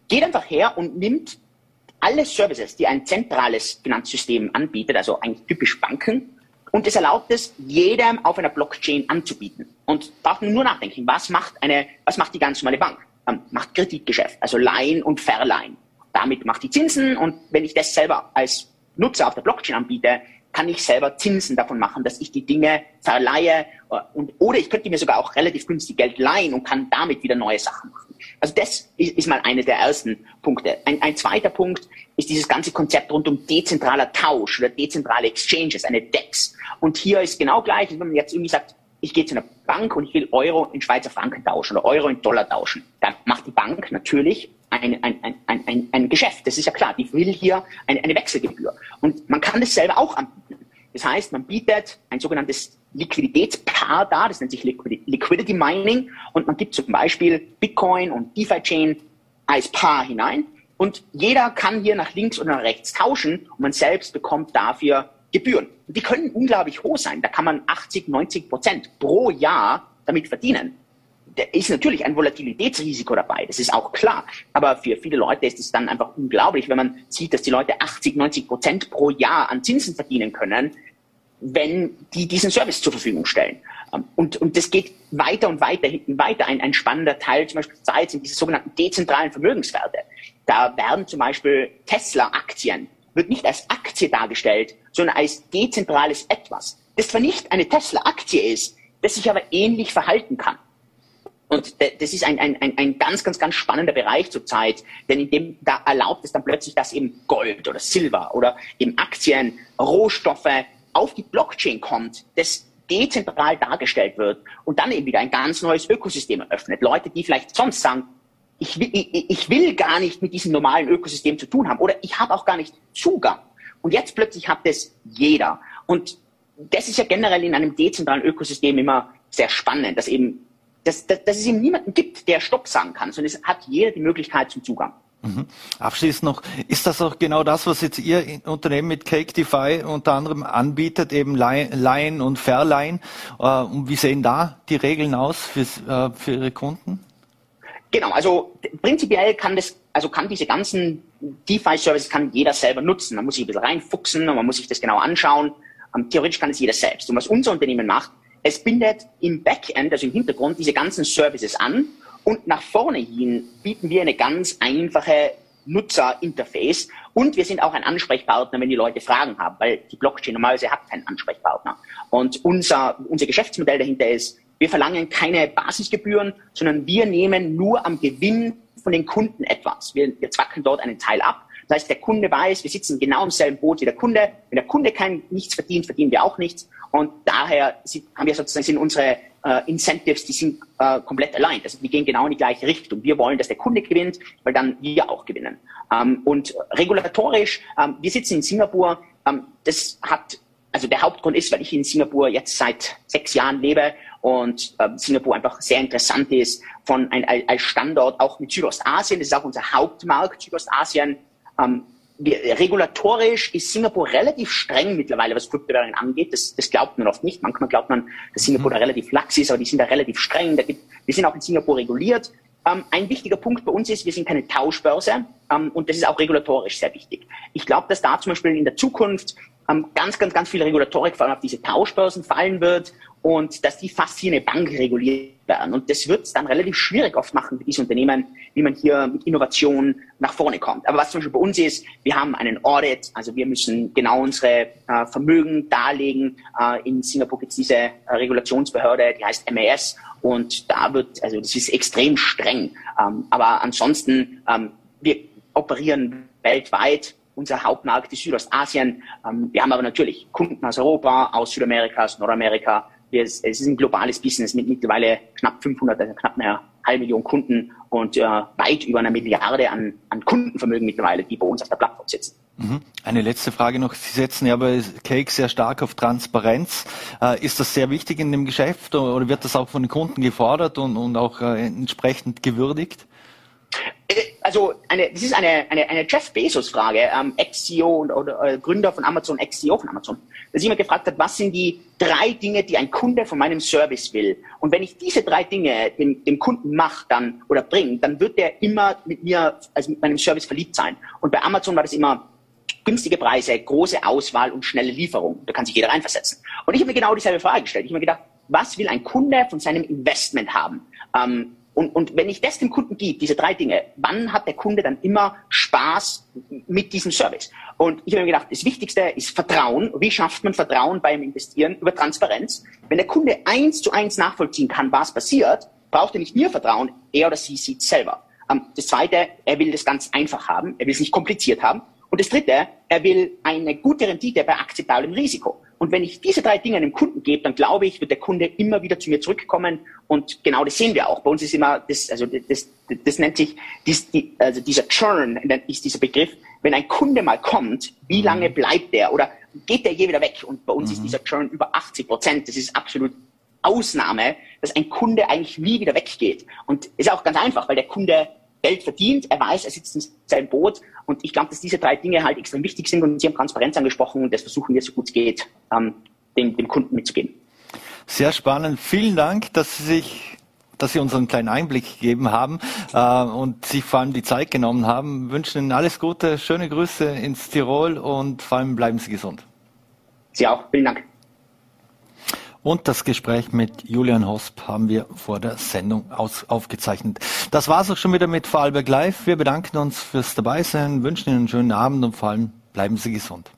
E: geht einfach her und nimmt alle Services, die ein zentrales Finanzsystem anbietet, also eigentlich typisch Banken, und es erlaubt es, jedem auf einer Blockchain anzubieten. Und braucht nur nachdenken, was macht eine, was macht die ganz normale Bank? Ähm, macht Kreditgeschäft, also Leihen und Verleihen. Damit macht die Zinsen und wenn ich das selber als Nutzer auf der Blockchain anbiete, kann ich selber Zinsen davon machen, dass ich die Dinge verleihe äh, und, oder ich könnte mir sogar auch relativ günstig Geld leihen und kann damit wieder neue Sachen machen. Also das ist, ist mal einer der ersten Punkte. Ein, ein zweiter Punkt ist dieses ganze Konzept rund um dezentraler Tausch oder dezentrale Exchanges, eine DEX. Und hier ist genau gleich, wenn man jetzt irgendwie sagt, ich gehe zu einer Bank und ich will Euro in Schweizer Franken tauschen oder Euro in Dollar tauschen. Dann macht die Bank natürlich ein, ein, ein, ein, ein Geschäft. Das ist ja klar. Die will hier eine, eine Wechselgebühr. Und man kann das selber auch anbieten. Das heißt, man bietet ein sogenanntes Liquiditätspaar da, das nennt sich Liquidity Mining und man gibt zum Beispiel Bitcoin und DeFi-Chain als Paar hinein und jeder kann hier nach links oder nach rechts tauschen und man selbst bekommt dafür Gebühren. Die können unglaublich hoch sein. Da kann man 80, 90 Prozent pro Jahr damit verdienen. Da ist natürlich ein Volatilitätsrisiko dabei, das ist auch klar. Aber für viele Leute ist es dann einfach unglaublich, wenn man sieht, dass die Leute 80, 90 Prozent pro Jahr an Zinsen verdienen können, wenn die diesen Service zur Verfügung stellen. Ähm, und, und das geht weiter und weiter hinten weiter. Ein, ein spannender Teil zum Beispiel Zeit sind diese sogenannten dezentralen Vermögenswerte. Da werden zum Beispiel Tesla-Aktien, wird nicht als Aktie dargestellt, sondern als dezentrales Etwas, das zwar nicht eine Tesla-Aktie ist, das sich aber ähnlich verhalten kann. Und das ist ein, ein, ein ganz, ganz, ganz spannender Bereich zurzeit, denn in dem da erlaubt es dann plötzlich, dass eben Gold oder Silber oder eben Aktien, Rohstoffe auf die Blockchain kommt, das dezentral dargestellt wird und dann eben wieder ein ganz neues Ökosystem eröffnet. Leute, die vielleicht sonst sagen, ich will, ich, ich will gar nicht mit diesem normalen Ökosystem zu tun haben oder ich habe auch gar nicht Zugang. Und jetzt plötzlich hat das jeder. Und das ist ja generell in einem dezentralen Ökosystem immer sehr spannend, dass eben dass, dass, dass es eben niemanden gibt, der Stopp sagen kann, sondern es hat jeder die Möglichkeit zum Zugang.
B: Mhm. Abschließend noch, ist das auch genau das, was jetzt Ihr Unternehmen mit CakeDeFi unter anderem anbietet, eben Leihen und Verleihen? Äh, und wie sehen da die Regeln aus für, äh, für Ihre Kunden?
E: Genau, also prinzipiell kann das, also kann diese ganzen DeFi-Services kann jeder selber nutzen. Man muss sich ein bisschen reinfuchsen und man muss sich das genau anschauen. Ähm, theoretisch kann es jeder selbst. Und was unser Unternehmen macht, es bindet im Backend, also im Hintergrund, diese ganzen Services an und nach vorne hin bieten wir eine ganz einfache Nutzerinterface und wir sind auch ein Ansprechpartner, wenn die Leute Fragen haben, weil die Blockchain normalerweise hat keinen Ansprechpartner. Und unser, unser Geschäftsmodell dahinter ist, wir verlangen keine Basisgebühren, sondern wir nehmen nur am Gewinn von den Kunden etwas. Wir, wir zwackeln dort einen Teil ab. Das heißt, der Kunde weiß, wir sitzen genau im selben Boot wie der Kunde. Wenn der Kunde kein nichts verdient, verdienen wir auch nichts. Und daher haben wir sozusagen sind unsere äh, Incentives, die sind äh, komplett allein. Also wir gehen genau in die gleiche Richtung. Wir wollen, dass der Kunde gewinnt, weil dann wir auch gewinnen. Ähm, und regulatorisch, ähm, wir sitzen in Singapur, ähm, das hat, also der Hauptgrund ist, weil ich in Singapur jetzt seit sechs Jahren lebe und äh, Singapur einfach sehr interessant ist von ein, als Standort auch mit Südostasien. Das ist auch unser Hauptmarkt, Südostasien. Ähm, wir, regulatorisch ist Singapur relativ streng mittlerweile, was Kryptowährungen angeht. Das, das glaubt man oft nicht. Manchmal glaubt man, dass Singapur mhm. da relativ lax ist, aber die sind da relativ streng. Da gibt, wir sind auch in Singapur reguliert. Ähm, ein wichtiger Punkt bei uns ist, wir sind keine Tauschbörse ähm, und das ist auch regulatorisch sehr wichtig. Ich glaube, dass da zum Beispiel in der Zukunft ähm, ganz, ganz, ganz viel Regulatorik vor allem auf diese Tauschbörsen fallen wird und dass die fast wie eine Bank reguliert werden. Und das wird es dann relativ schwierig oft machen für diese Unternehmen, wie man hier mit Innovation nach vorne kommt. Aber was zum Beispiel bei uns ist, wir haben einen Audit, also wir müssen genau unsere äh, Vermögen darlegen. Äh, in Singapur gibt es diese äh, Regulationsbehörde, die heißt MAS und da wird, also das ist extrem streng. Ähm, aber ansonsten, ähm, wir operieren weltweit. Unser Hauptmarkt ist Südostasien. Ähm, wir haben aber natürlich Kunden aus Europa, aus Südamerika, aus Nordamerika, wir, es ist ein globales Business mit mittlerweile knapp 500, also knapp eine halbe Million Kunden und äh, weit über einer Milliarde an, an Kundenvermögen mittlerweile, die bei uns auf der Plattform sitzen.
B: Mhm. Eine letzte Frage noch. Sie setzen ja bei Cake sehr stark auf Transparenz. Äh, ist das sehr wichtig in dem Geschäft oder wird das auch von den Kunden gefordert und, und auch äh, entsprechend gewürdigt?
E: Also eine, das ist eine, eine, eine Jeff Bezos-Frage, ähm, Ex-CEO und oder, äh, Gründer von Amazon, Ex-CEO von Amazon, dass jemand gefragt hat, was sind die drei Dinge, die ein Kunde von meinem Service will? Und wenn ich diese drei Dinge dem, dem Kunden mache dann oder bringe, dann wird der immer mit mir, also mit meinem Service verliebt sein. Und bei Amazon war das immer günstige Preise, große Auswahl und schnelle Lieferung. Da kann sich jeder reinversetzen. Und ich habe mir genau dieselbe Frage gestellt. Ich habe mir gedacht, was will ein Kunde von seinem Investment haben? Ähm, und, und wenn ich das dem Kunden gebe, diese drei Dinge, wann hat der Kunde dann immer Spaß mit diesem Service? Und ich habe mir gedacht, das Wichtigste ist Vertrauen. Wie schafft man Vertrauen beim Investieren? Über Transparenz. Wenn der Kunde eins zu eins nachvollziehen kann, was passiert, braucht er nicht mir Vertrauen, er oder sie sieht selber. Ähm, das Zweite, er will das ganz einfach haben, er will es nicht kompliziert haben. Und das Dritte, er will eine gute Rendite bei akzeptablem Risiko. Und wenn ich diese drei Dinge einem Kunden gebe, dann glaube ich, wird der Kunde immer wieder zu mir zurückkommen. Und genau das sehen wir auch. Bei uns ist immer, das, also das, das, das nennt sich, dies, die, also dieser Churn ist dieser Begriff. Wenn ein Kunde mal kommt, wie mhm. lange bleibt der? Oder geht der je wieder weg? Und bei uns mhm. ist dieser Churn über 80 Prozent. Das ist absolut Ausnahme, dass ein Kunde eigentlich nie wieder weggeht. Und ist auch ganz einfach, weil der Kunde Geld verdient, er weiß, er sitzt in seinem Boot und ich glaube, dass diese drei Dinge halt extrem wichtig sind und Sie haben Transparenz angesprochen und das versuchen wir so gut es geht, ähm, dem, dem Kunden mitzugeben.
B: Sehr spannend. Vielen Dank, dass Sie sich dass Sie uns einen kleinen Einblick gegeben haben äh, und sich vor allem die Zeit genommen haben. Wir wünschen Ihnen alles Gute, schöne Grüße ins Tirol und vor allem bleiben Sie gesund.
E: Sie auch. Vielen Dank.
B: Und das Gespräch mit Julian Hosp haben wir vor der Sendung aus, aufgezeichnet. Das war's auch schon wieder mit Vorarlberg Live. Wir bedanken uns fürs Dabeisein, wünschen Ihnen einen schönen Abend und vor allem bleiben Sie gesund.